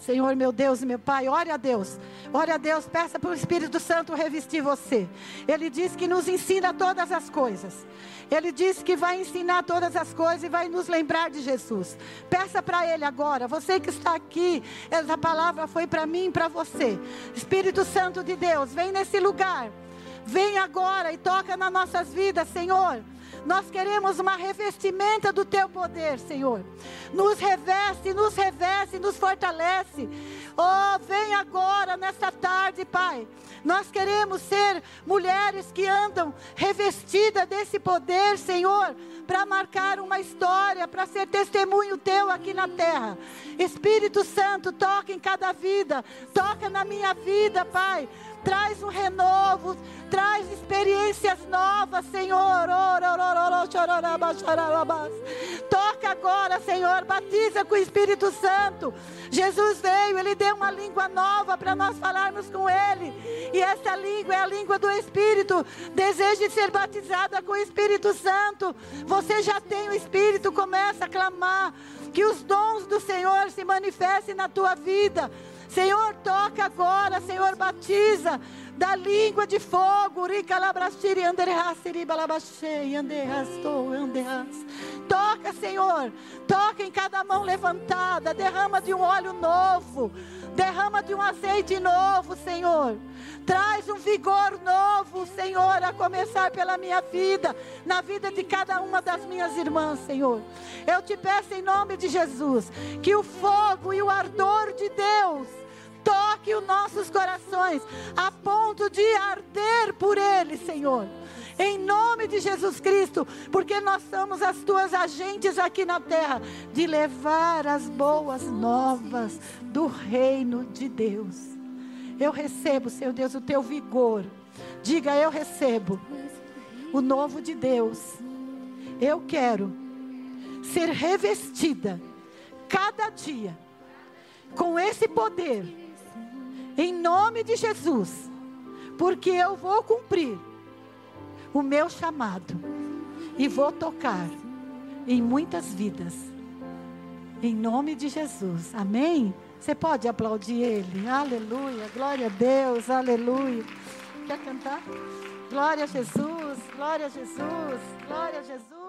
Senhor, meu Deus e meu Pai, ore a Deus. Ore a Deus, peça para o Espírito Santo revestir você. Ele diz que nos ensina todas as coisas. Ele diz que vai ensinar todas as coisas e vai nos lembrar de Jesus. Peça para Ele agora. Você que está aqui, essa palavra foi para mim e para você. Espírito Santo de Deus, vem nesse lugar. Vem agora e toca nas nossas vidas, Senhor. Nós queremos uma revestimenta do teu poder, Senhor. Nos reveste, nos reveste, nos fortalece. Oh, vem agora nessa tarde, Pai. Nós queremos ser mulheres que andam revestidas desse poder, Senhor, para marcar uma história, para ser testemunho teu aqui na terra. Espírito Santo, toca em cada vida, toca na minha vida, Pai traz um renovo, traz experiências novas, Senhor. Toca agora, Senhor, batiza com o Espírito Santo. Jesus veio, ele deu uma língua nova para nós falarmos com ele. E essa língua é a língua do Espírito. Deseje ser batizada com o Espírito Santo. Você já tem o Espírito, começa a clamar que os dons do Senhor se manifestem na tua vida. Senhor, toca agora, Senhor, batiza da língua de fogo. Toca, Senhor, toca em cada mão levantada, derrama de um óleo novo, derrama de um azeite novo, Senhor. Traz um vigor novo, Senhor, a começar pela minha vida, na vida de cada uma das minhas irmãs, Senhor. Eu te peço em nome de Jesus que o fogo e o ardor de Deus toque os nossos corações a ponto de arder por Ele, Senhor. Em nome de Jesus Cristo, porque nós somos as tuas agentes aqui na terra, de levar as boas novas do reino de Deus. Eu recebo, Senhor Deus, o teu vigor. Diga, eu recebo o novo de Deus. Eu quero ser revestida cada dia com esse poder em nome de Jesus, porque eu vou cumprir o meu chamado e vou tocar em muitas vidas. Em nome de Jesus, amém? Você pode aplaudir Ele, aleluia, glória a Deus, aleluia. Quer cantar? Glória a Jesus, glória a Jesus, glória a Jesus.